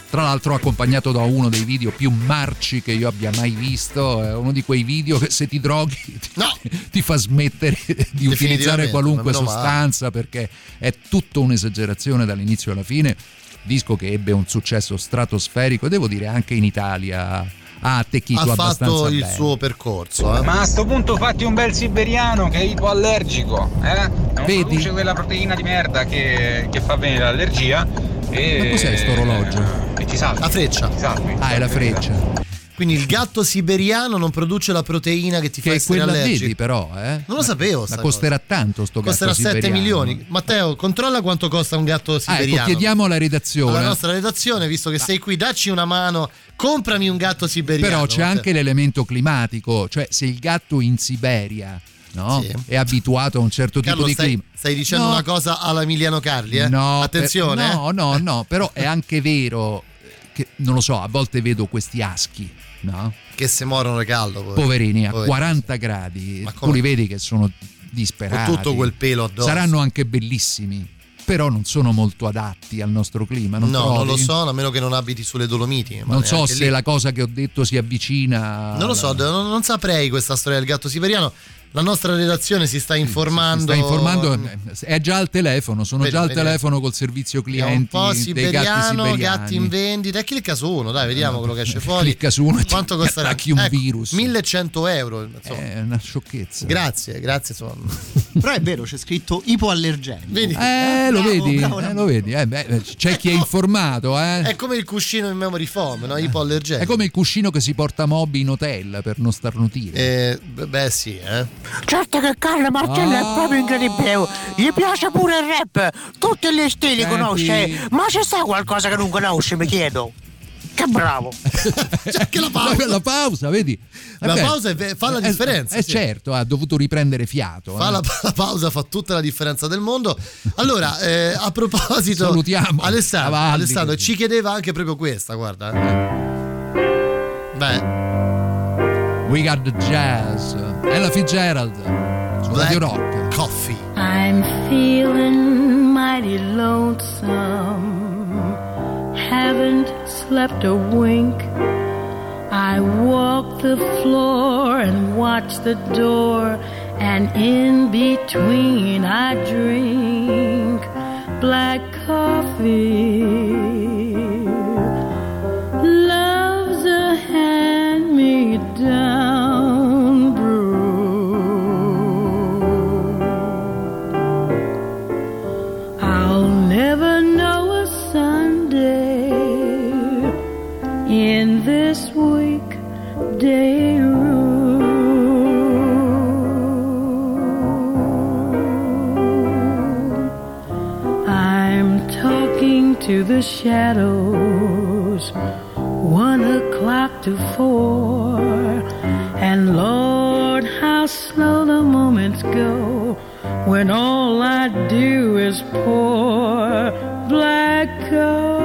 tra l'altro, accompagnato da uno dei video più marci che io abbia mai visto. È uno di quei video che se ti droghi ti, ti fa smettere di utilizzare qualunque sostanza perché è tutto un'esagerazione dall'inizio alla fine. Disco che ebbe un successo stratosferico e devo dire anche in Italia ha attecchito ha abbastanza fatto il bene. suo percorso. Eh? Ma a sto punto fatti un bel siberiano che è ipoallergico, eh? Non Vedi? produce quella proteina di merda che, che fa venire l'allergia. E... Ma cos'è sto orologio? E ti salvi. La freccia. Ti salvi. Ah, è la freccia. Quindi il gatto siberiano non produce la proteina che ti fa Che essere quella allergico. vedi però, eh? Non lo sapevo. Ma costerà tanto sto cosa. gatto Costerà 7 siberiano. milioni. Matteo, controlla quanto costa un gatto Ah, ecco, siberiano. chiediamo alla redazione. alla nostra redazione, visto che sei qui, dacci una mano, comprami un gatto siberiano. Però c'è Matteo. anche l'elemento climatico, cioè se il gatto in Siberia no, è abituato a un certo Carlo, tipo di stai, clima. stai dicendo No. una cosa alla Emiliano Carli, eh? No, Attenzione, eh, no, no, no, però è anche vero che non lo so, a volte vedo questi aschi, no? Che se morono caldo. poi. Poverini a Poverini. 40 gradi, Ma tu li vedi che sono disperati. Con tutto quel pelo addosso. Saranno anche bellissimi, però non sono molto adatti al nostro clima, non no, trovi? non lo so, a meno che non abiti sulle Dolomiti. Non so se lì. la cosa che ho detto si avvicina. Non lo so, alla- non, non saprei questa storia del gatto siberiano. La nostra redazione si sta informando. Sta informando, eh, è già al telefono, sono Vedi, già al vedi. telefono col servizio Vediamo un clienti po' dei gatti siberiano, siberiani. gatti in vendita. Clicca su uno, dai, vediamo quello che esce fuori. Clicca su uno e Quanto ti costerà? attacchi un Ecco, virus. 1100 euro. insomma. È una sciocchezza. Grazie, grazie. Insomma. Però è vero, c'è scritto ipoallergenico. Vedi? Eh, lo Bravo, vedi? bravo, Eh, lo vedi? Eh, beh, c'è chi è informato, eh. È come il cuscino in memory foam, no? ipoallergenico. È come il cuscino che si porta Moby in hotel per non starnutire. Eh, beh, beh, sì, eh. Certo che Carlo Marcello Ah. è proprio incredibile. Gli piace pure il rap, tutti gli stili Senti. conosce. Ma c'è sta qualcosa che non conosce, mi chiedo. Che bravo. C'è anche la pausa. La pausa, vedi? La Vabbè. pausa è- fa la Eh, differenza, Eh, sì. certo, ha dovuto riprendere fiato. Fa eh. la, la pausa fa tutta la differenza del mondo. Allora, eh, a proposito, Salutiamo Alessandro, Cavalli. Alessandro ci chiedeva anche proprio questa, guarda. Beh, We got the jazz. Ella Fitzgerald su Radio Rock. Coffee. I'm feeling mighty lonesome, haven't slept a wink. I walk the floor and watch the door, and in between I drink black coffee. Weekday room. I'm talking to the shadows, one o'clock to four, and Lord, how slow the moments go when all I do is pour black coffee.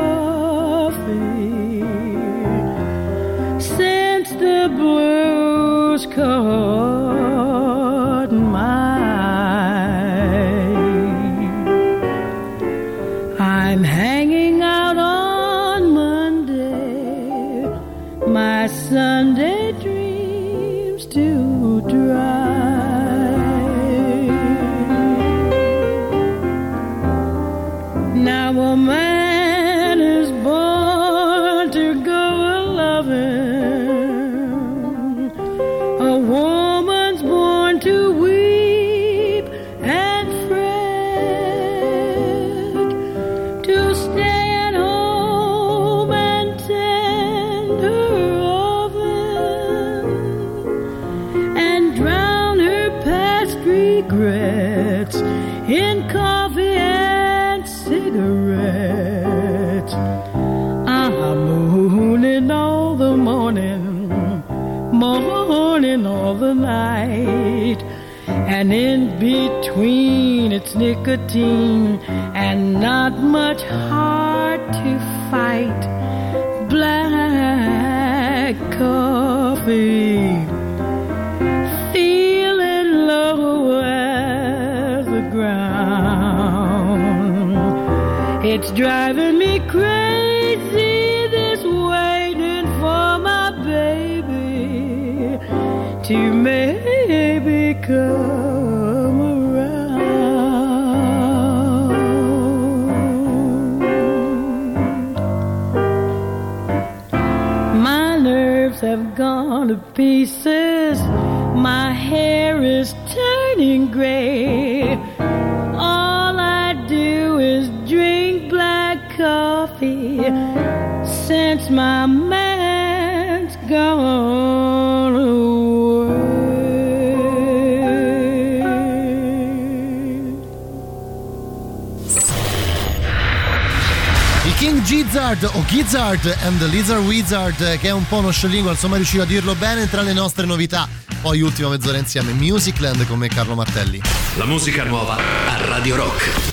It's nicotine and not much heart to fight. Black coffee, feeling low as the ground. It's driving me crazy this waiting for my baby to maybe come since my man's gone away. Il King Gizzard o Gizzard and the Lizard Wizard, che è un po' uno scioglingua, insomma è riuscito a dirlo bene tra le nostre novità. Poi ultima mezz'ora insieme, Musicland con me Carlo Martelli. La musica nuova a Radio Rock.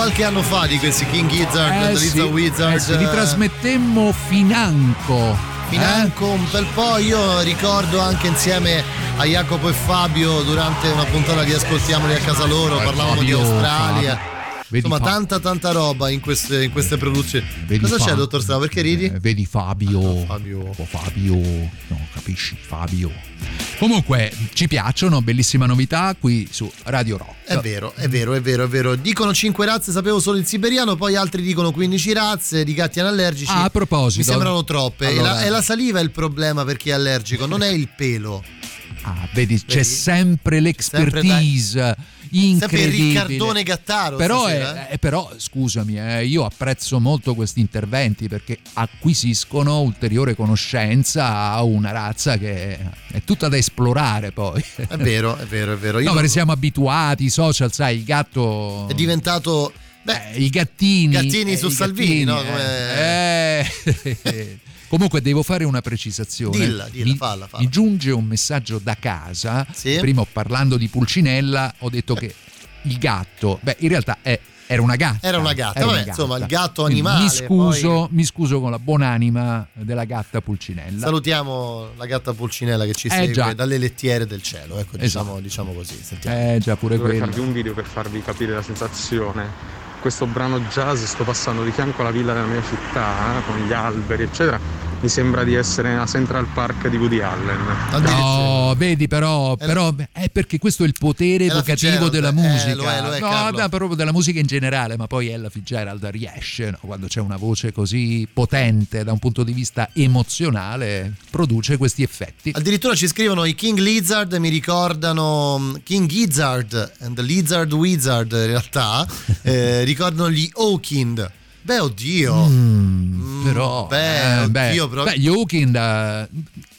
Qualche anno fa di questi King Gizzard Eh sì, Wizard. eh sì, li trasmettemmo financo. Financo un bel po', io ricordo anche insieme a Jacopo e Fabio durante una puntata di Ascoltiamoli a casa loro, Eh, parlavamo Fabio, di Australia. Fabio. Vedi Insomma, Fa- tanta tanta roba in queste, in queste produzioni. Vedi Cosa c'è, Fa- dottor Strano? Perché ridi? Eh, vedi Fabio. Fabio. Oh, Fabio. No, capisci, Fabio. Comunque, ci piacciono, bellissima novità qui su Radio Rock. È vero, è vero, è vero, è vero. Dicono 5 razze, sapevo solo il siberiano, poi altri dicono 15 razze di gatti anallergici. Ah, a proposito. Mi sembrano troppe. Allora- la- È la saliva il problema per chi è allergico, non è il pelo. Ah, vedi, c'è Vedi? sempre l'expertise Sempre il incredibile. Riccardone Gattaro Però, stasera, è- eh, però scusami, eh, io apprezzo molto questi interventi perché acquisiscono ulteriore conoscenza a una razza che è tutta da esplorare poi. È vero, è vero, è vero. Io No, perché siamo abituati, i social, sai, il gatto... è diventato Eh, I gattini. Gattini eh, su Salvini, no? gattini, Come- eh. Comunque devo fare una precisazione. Dilla, dilla, mi, falla, falla. mi giunge un messaggio da casa. Sì? Prima parlando di Pulcinella ho detto che il gatto, beh in realtà è- era una gatta. Era una gatta, era vabbè, una insomma, il gatto animale, Mi scuso, poi- mi scuso con la buonanima della gatta Pulcinella. Salutiamo la gatta Pulcinella che ci Eh, segue già. dalle lettiere del cielo, ecco, diciamo, Esatto. diciamo così. Sentiamo. Eh già pure Dovrei quello. farvi un video per farvi capire la sensazione. Questo brano jazz, sto passando di fianco alla villa della mia città, eh, con gli alberi, eccetera. Mi sembra di essere nella Central Park di Woody Allen. No, vedi però, però è perché questo è il potere evocativo della eh, musica. lo è, lo è, no, no, proprio della musica in generale, ma poi Ella Fitzgerald riesce, no? quando c'è una voce così potente da un punto di vista emozionale, produce questi effetti. Addirittura ci scrivono i King Lizard, mi ricordano mm, King Gizzard and the Lizard Wizard in realtà, eh, ricordano gli Oakind. Beh, oddio. Mm, però, beh, eh, beh, oddio, però- beh, gli Hawking, eh,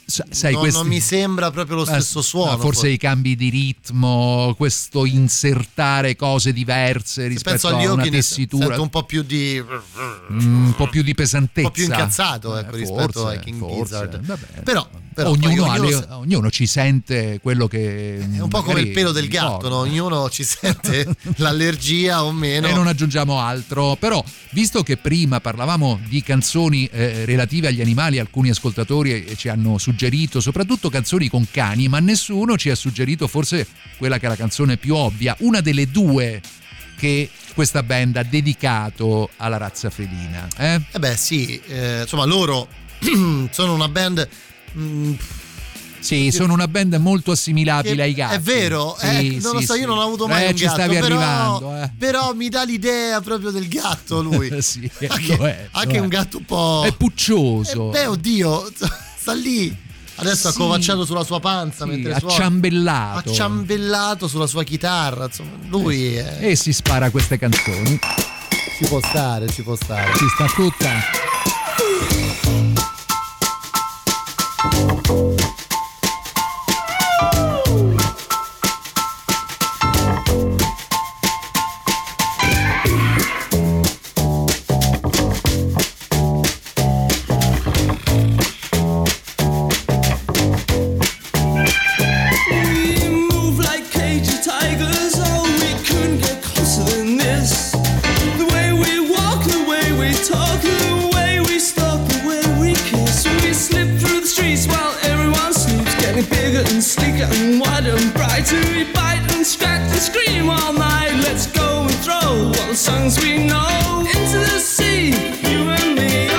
sa- sai, non, questi- non mi sembra proprio lo Ma- stesso suono. ma forse i cambi di ritmo, questo insertare cose diverse rispetto a una tessitura. un po' più di Mm, un po' più di pesantezza. un po' più incazzato ecco, Eh, rispetto forse, ai King forse, Gizzard. vabbè. Però, però ognuno, ognuno le- sa- ognuno ci sente quello che. è un po' come il pelo del gatto, no? ognuno ci sente l'allergia o meno. E non aggiungiamo altro. Però, visto che prima parlavamo di canzoni eh, relative agli animali, alcuni ascoltatori eh, ci hanno suggerito soprattutto canzoni con cani, ma nessuno ci ha suggerito forse quella che è la canzone più ovvia, una delle due che questa band ha dedicato alla razza felina. Eh? Eh beh sì, eh, insomma loro sono una band... mm, Sì, sono una band molto assimilabile ai gatti. È vero, Sì, eh, non lo sì, so, io sì. non ho avuto mai Eh, un ci gatto, stavi però, arrivando, eh. però mi dà l'idea proprio del gatto lui. sì, anche lo è, lo anche è. un gatto un po'... È puccioso. Eh, beh, oddio, sta lì. Adesso Sì. accovacciato sulla sua panza Sì, mentre suona. acciambellato. Acciambellato sulla sua chitarra, insomma, lui è- E si spara queste canzoni. ci può stare, ci può stare. Ci sta tutta. And sleeker and brighter. We bite and scratch and scream all night. Let's go and throw all the songs we know into the sea. You and me,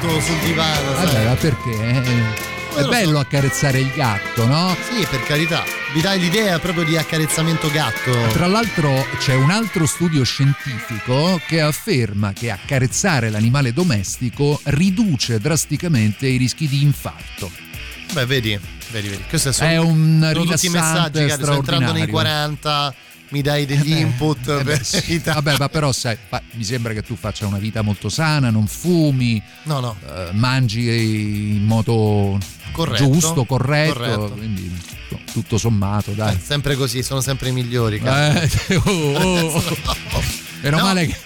gatto sul divano. sai? Vabbè, ma perché? È lo bello accarezzare il gatto, no? Sì, per carità. Vi dai l'idea proprio di accarezzamento gatto. Tra l'altro c'è un altro studio scientifico che afferma che accarezzare l'animale domestico riduce drasticamente i rischi di infarto. Beh, vedi, vedi, vedi. Questo È un sono tutti i messaggi rilassante che sto entrando nei straordinario. 40, mi dai degli input Eh beh, per sì. Vabbè, ma però sai, fa- mi sembra che tu faccia una vita molto sana, non fumi, No, no. eh, mangi in modo Corretto, giusto, corretto, corretto. quindi tutto sommato, dai. Sempre così, sono sempre i migliori. Eh, oh, oh. Meno, No. male che,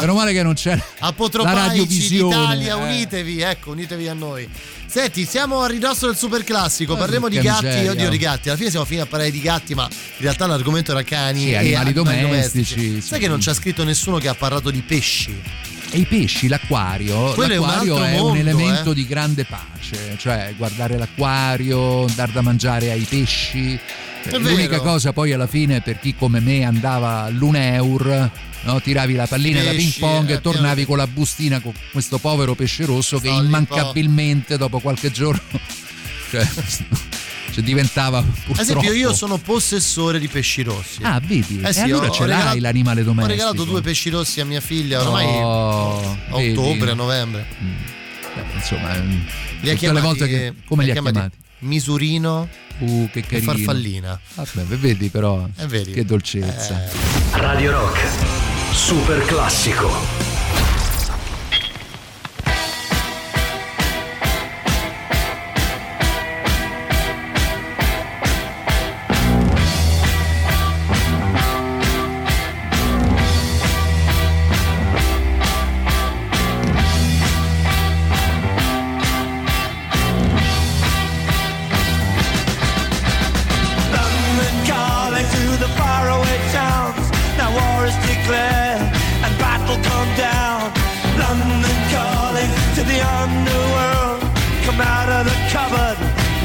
meno male che non c'è la radiovisione. d'Italia, eh. unitevi, ecco, unitevi a noi. Senti, siamo a ridosso del super classico, Eh, parliamo di gatti, miseria. oddio di gatti, alla fine siamo finiti a parlare di gatti, ma in realtà l'argomento era cani Sì, e animali domestici, Sai sì. che non c'è scritto nessuno che ha parlato di pesci? E i pesci, l'acquario, Quello è un l'acquario è un, mondo, elemento eh. di grande pace, cioè guardare l'acquario, dar da mangiare ai pesci, L'unica cosa poi alla fine per chi come me andava all'Uneur, no, tiravi la pallina da ping pong eh, e tornavi piano- con la bustina con questo povero pesce rosso che immancabilmente dopo qualche giorno cioè, cioè, diventava Ad purtroppo esempio, io sono possessore di pesci rossi. Ah, vedi? Eh e sì, allora ho- ce ho l'hai regalato- l'animale Ho domestico. regalato due pesci rossi a mia figlia ormai Oh, a ottobre, a novembre. Beh, insomma, ehm, Li ha chiamati, volte che come li ha chiamati chiamati? Misurino Uh, che e farfallina. Vabbè, vedi però. Eh, vedi. Che dolcezza. Radio Rock. Super classico.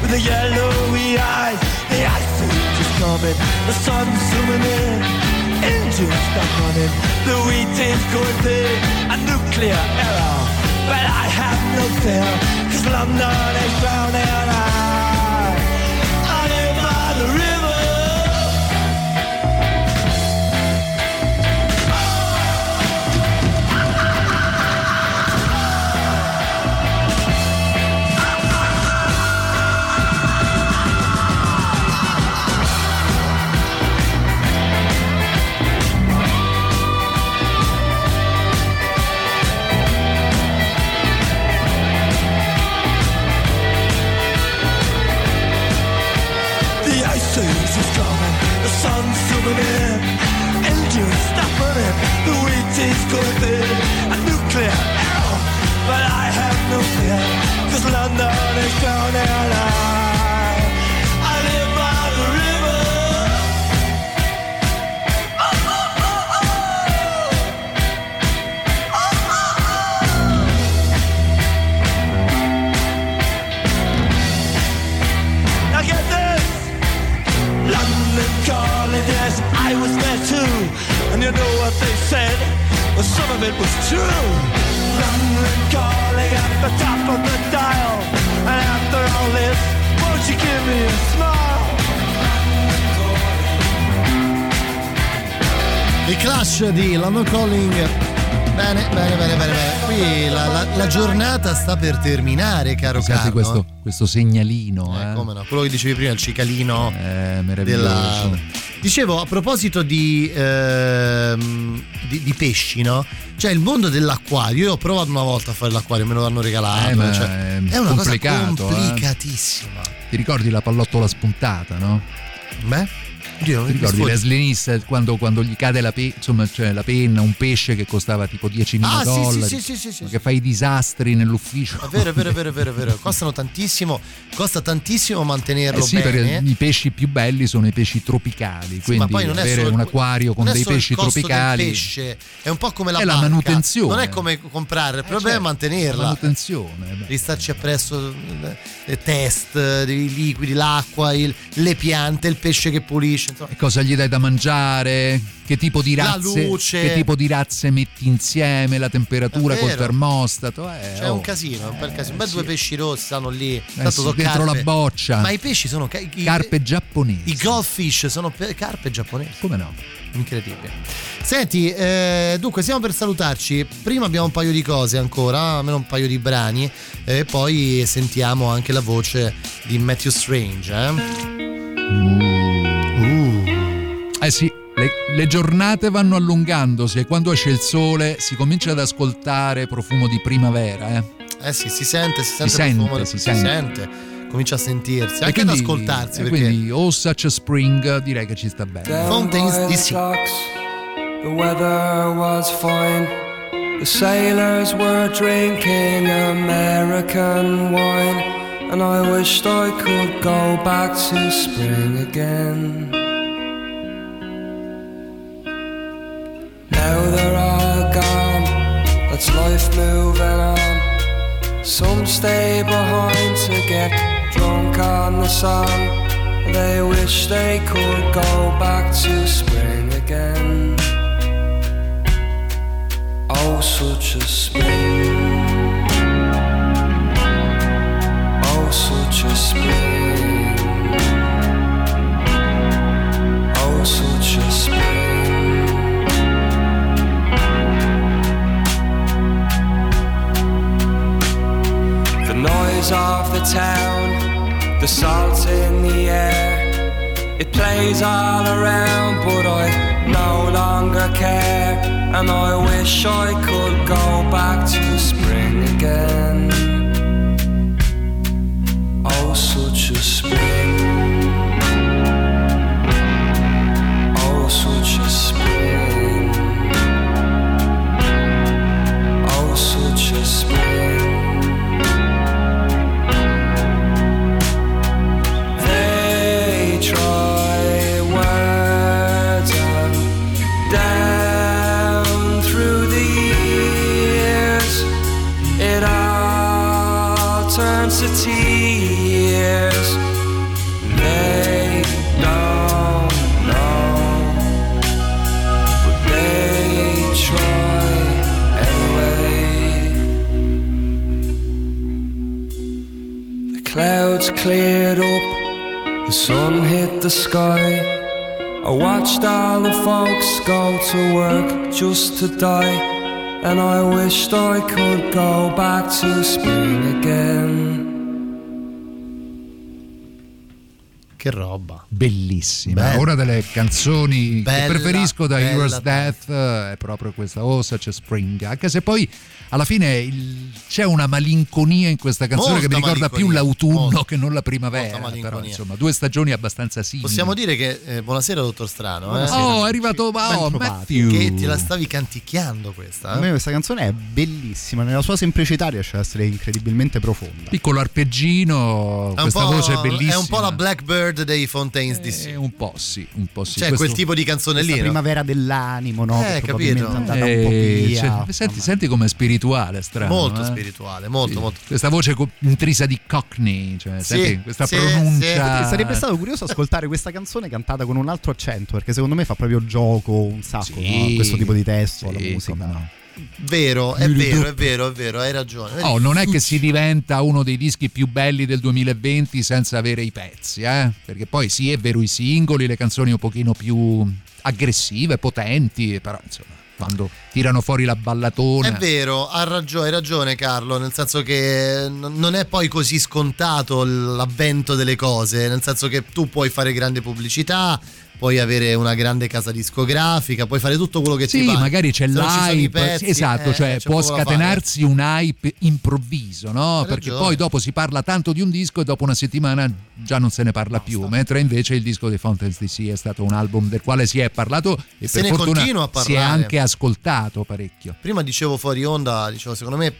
with the yellowy eyes. The ice age is coming, the sun's zooming in. Engines stop running, the wheat is going big, a nuclear error. But I have no fear, cause London is drowning. I, caro Carlo. questo, questo segnalino, Eh, eh. come no, quello che dicevi prima, il cicalino Eh, meraviglioso. della... Dicevo, a proposito di, ehm, di, di pesci, no? Cioè il mondo dell'acquario, io ho provato una volta a fare l'acquario, me lo hanno regalato. Eh, cioè, è una cosa eh. complicatissima. Ti ricordi la pallottola spuntata, no? Beh? Dio, Ti ricordi. Leslie Niss quando, quando gli cade la, pe- insomma, cioè la penna, un pesce che costava tipo 10.000 Ah, dollari, sì, sì, sì, sì, che fa i disastri nell'ufficio. È vero, è vero, è vero, è vero, è vero. Costano tantissimo, costa tantissimo mantenerlo Eh sì, bene. perché i pesci più belli sono i pesci tropicali, quindi ma poi non avere solo- un acquario con dei pesci del tropicali pesce, è un po' come la È la manutenzione. Non è come comprare, il problema certo, è mantenerla. la manutenzione, beh. Devi starci appresso eh, test, dei liquidi, l'acqua, il- le piante, il pesce che pulisce. Pesce, insomma. E cosa gli dai da mangiare? Che tipo di La razze, luce. che tipo di razze metti insieme? La temperatura col termostato? Eh, C'è oh. un casino, un bel casino. Beh, sì. due pesci rossi stanno lì. Tanto sì, sono dentro carpe. la boccia. Ma i pesci sono ca- i, Carpe giapponesi. I goldfish sono pe- carpe giapponesi. Come no? Incredibile. Senti, eh, dunque stiamo per salutarci. Prima abbiamo un paio di cose ancora, almeno un paio di brani, e poi sentiamo anche la voce di Matthew Strange. Eh? Eh sì, le, le giornate vanno allungandosi e quando esce il sole si comincia ad ascoltare profumo di primavera. Eh. Eh sì, si sente, si sente, Si il profumo, sente, si sente. Comincia a sentirsi, E anche quindi- ad ascoltarsi. Perché quindi Oh Such a Spring direi che ci sta bene. Fountains DC. the weather was fine. The sailors were drinking American wine, and I wished I could go back to spring again. That's life moving on. Some stay behind to get drunk on the sun. They wish they could go back to spring again. Oh, such a spring. Oh, such a spring. Oh, such a spring. Of the town, the salt in the air. It plays all around, but I no longer care. And I wish I could go back to spring again. Oh, such a spring. Oh, such a spring. Oh, such a spring. The sky. I watched all the folks go to work just to die, and I wished I could go back to spring again. Che roba. Bellissima. Bella. Una delle canzoni Bella, che preferisco da bella Yours Death eh, è proprio questa Oh Such a Spring. Anche se poi alla fine il- c'è una malinconia in questa canzone Molta che mi ricorda più l'autunno molta, che non la primavera. Però insomma, due stagioni abbastanza simili. Possiamo dire che eh, buonasera dottor Strano, eh? Buonasera. Oh, è arrivato oh. Matthew. che te la stavi canticchiando questa. A eh? me questa canzone è bellissima, nella sua semplicità riesce ad essere incredibilmente profonda. Piccolo arpeggino, È questa voce è bellissima. è un po' la Blackbird dei Fountains DC. Eh, un po' sì, un po' sì. Cioè, Questo- quel tipo di canzone lì. no? primavera dell'animo, no? Eh, capito. è andata un po' Eh, via. cioè, senti, senti com'è spirituale, strano. Molto eh? spirituale, molto, Sì. molto. Questa voce intrisa di Cockney, cioè, Sì, senti, questa sì, pronuncia. Sarebbe stato curioso ascoltare questa canzone cantata con un altro accento, perché secondo me fa proprio gioco un sacco Sì, no? questo tipo di testo alla sì, musica. come no. Vero, è vero, è vero, è vero, hai ragione. Oh, non è che si diventa uno dei dischi più belli del 2020 senza avere i pezzi, eh? Perché poi sì, è vero, i singoli, le canzoni un pochino più aggressive, potenti, però insomma, quando tirano fuori la ballatona. È vero, ha ragione, hai ragione Carlo, nel senso che non è poi così scontato l'avvento delle cose, nel senso che tu puoi fare grande pubblicità, puoi avere una grande casa discografica, puoi fare tutto quello che ti Sì, pare. magari c'è l'hype, pezzi, esatto, eh, cioè può scatenarsi un hype improvviso, no? Perché poi dopo si parla tanto di un disco e dopo una settimana già non se ne parla più, mentre invece il disco dei Fountains DC è stato un album del quale si è parlato e Se per ne fortuna si è anche ascoltato parecchio. Prima dicevo fuori onda, dicevo secondo me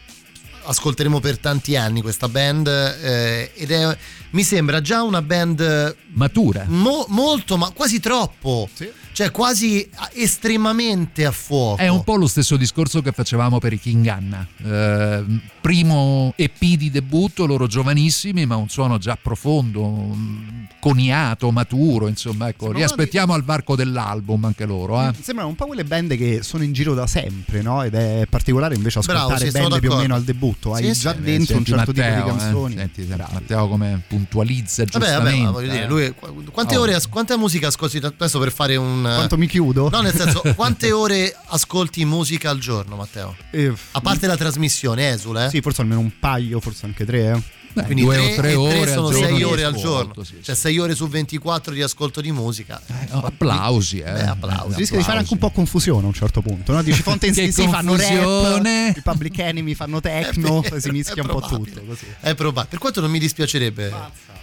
ascolteremo per tanti anni questa band eh, ed è, mi sembra già una band matura, mo- molto, ma quasi troppo. Cioè cioè quasi estremamente a fuoco. È un po' lo stesso discorso che facevamo per i King Anna. Eh, primo EP di debutto, loro giovanissimi, ma un suono già profondo, mm, coniato, maturo, insomma, ecco, li aspettiamo al varco dell'album anche loro, eh. Sembrano un po' quelle band che sono in giro da sempre, no? Ed è particolare invece Bravo, ascoltare sì, sono band più o meno al debutto. Hai Sì, già sì. dentro un certo tipo Matteo, di eh, canzoni. senti, Matteo come puntualizza Vabbè, giustamente. vabbè, ma voglio dire, eh. lui qu- quante Oh. ore quanta musica ascolti adesso per fare un Quanto mi chiudo? No, nel senso, quante ore ascolti musica al giorno, Matteo? Eh, A parte la trasmissione, esule, eh? Sì, forse almeno un paio, forse anche tre. eh. Beh, Quindi due tre o tre e ore tre sono giorno 6 di ore al ascolto, giorno. sì, cioè 6 ore su 24 di ascolto di musica. Oh, applausi, eh. Beh, applausi. Si rischia di fare anche un po' confusione a un certo punto. No? Dici Fonte Che sì, fanno rap, i Public Enemy fanno techno, si mischia un po' tutto. Così. È probabile. Per quanto non mi dispiacerebbe,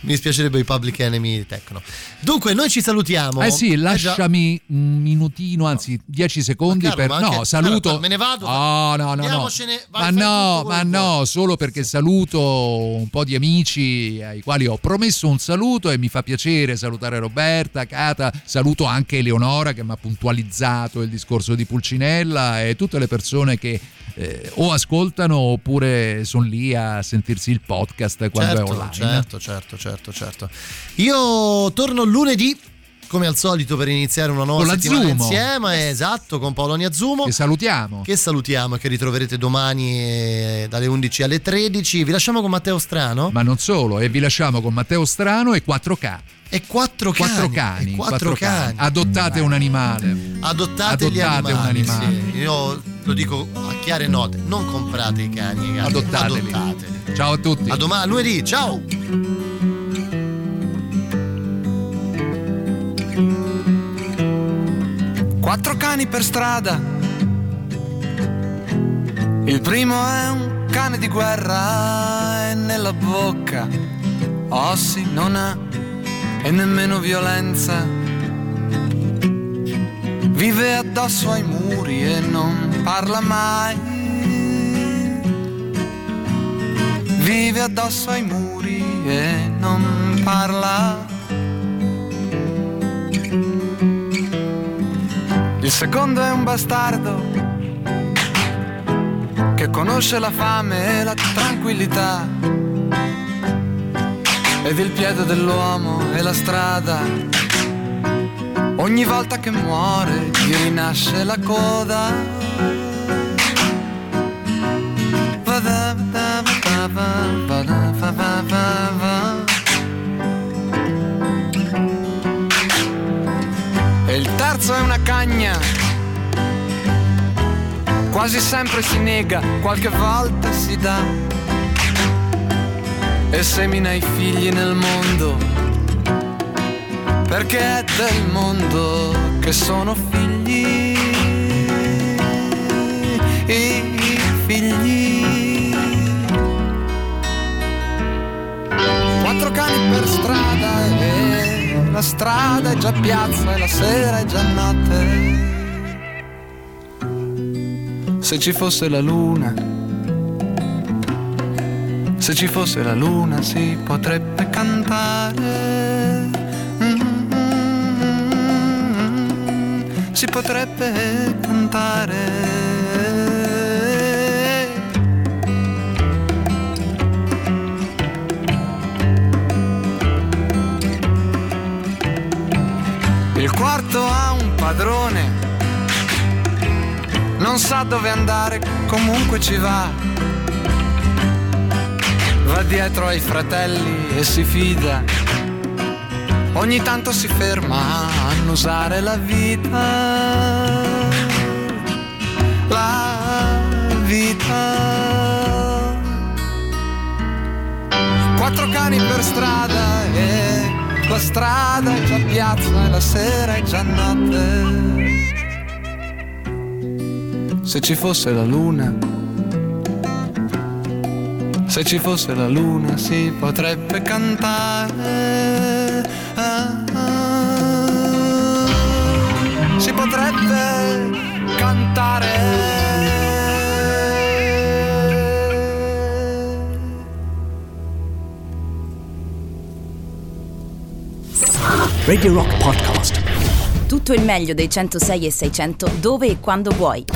mi dispiacerebbe i Public Enemy Tecno. Dunque, noi ci salutiamo. Eh sì, già. lasciami un minutino, anzi 10 secondi Carlo, per... No, saluto... Allora, me ne vado. No, no, no, no. Ma no, ma no, solo perché saluto un po' di amici ai quali ho promesso un saluto e mi fa piacere salutare Roberta, Cata, saluto anche Eleonora che mi ha puntualizzato il discorso di Pulcinella e tutte le persone che eh, o ascoltano oppure sono lì a sentirsi il podcast quando è certo, online. certo, certo, certo, certo. Io torno lunedì. Come al solito per iniziare una nuova Con settimana Zumo. insieme, esatto, con Paolo Niazzumo. Che salutiamo. Che salutiamo e che ritroverete domani eh, dalle 11 alle 13. Vi lasciamo con Matteo Strano. Ma non solo, e vi lasciamo con Matteo Strano e 4K. E quattro cani. Quattro cani, e quattro quattro cani. Adottate un animale. Adottate, gli Adottate un animali. animale. sì. Io lo dico a chiare note: non comprate i cani, i gatti, Adottateli. adottateli. Ciao a tutti. A domani, lunedì, ciao! Quattro cani per strada. Il primo è un cane di guerra e nella bocca ossi non ha e nemmeno violenza. Vive addosso ai muri e non parla mai. Vive addosso ai muri e non parla. Il secondo è un bastardo che conosce la fame e la tranquillità ed il piede dell'uomo e la strada. Ogni volta che muore gli rinasce la coda. Va-da, va-da, va-da, Quasi sempre si nega, qualche volta si dà. E semina i figli nel mondo. Perché è del mondo che sono figli. I figli. Quattro cani per strada e la strada è già piazza e la sera è già notte. Se ci fosse la luna, se ci fosse la luna si potrebbe cantare. Si potrebbe cantare. Il quarto ha un padrone, non sa dove andare, comunque ci va. Va dietro ai fratelli e si fida. Ogni tanto si ferma a annusare la vita. La vita. Quattro cani per strada e la strada è già piazza e la sera è già notte. Se ci fosse la luna, se ci fosse la luna si potrebbe cantare. Ah, ah. Si potrebbe cantare. Radio Rock Podcast. Tutto il meglio dei 106 e 600 dove e quando vuoi.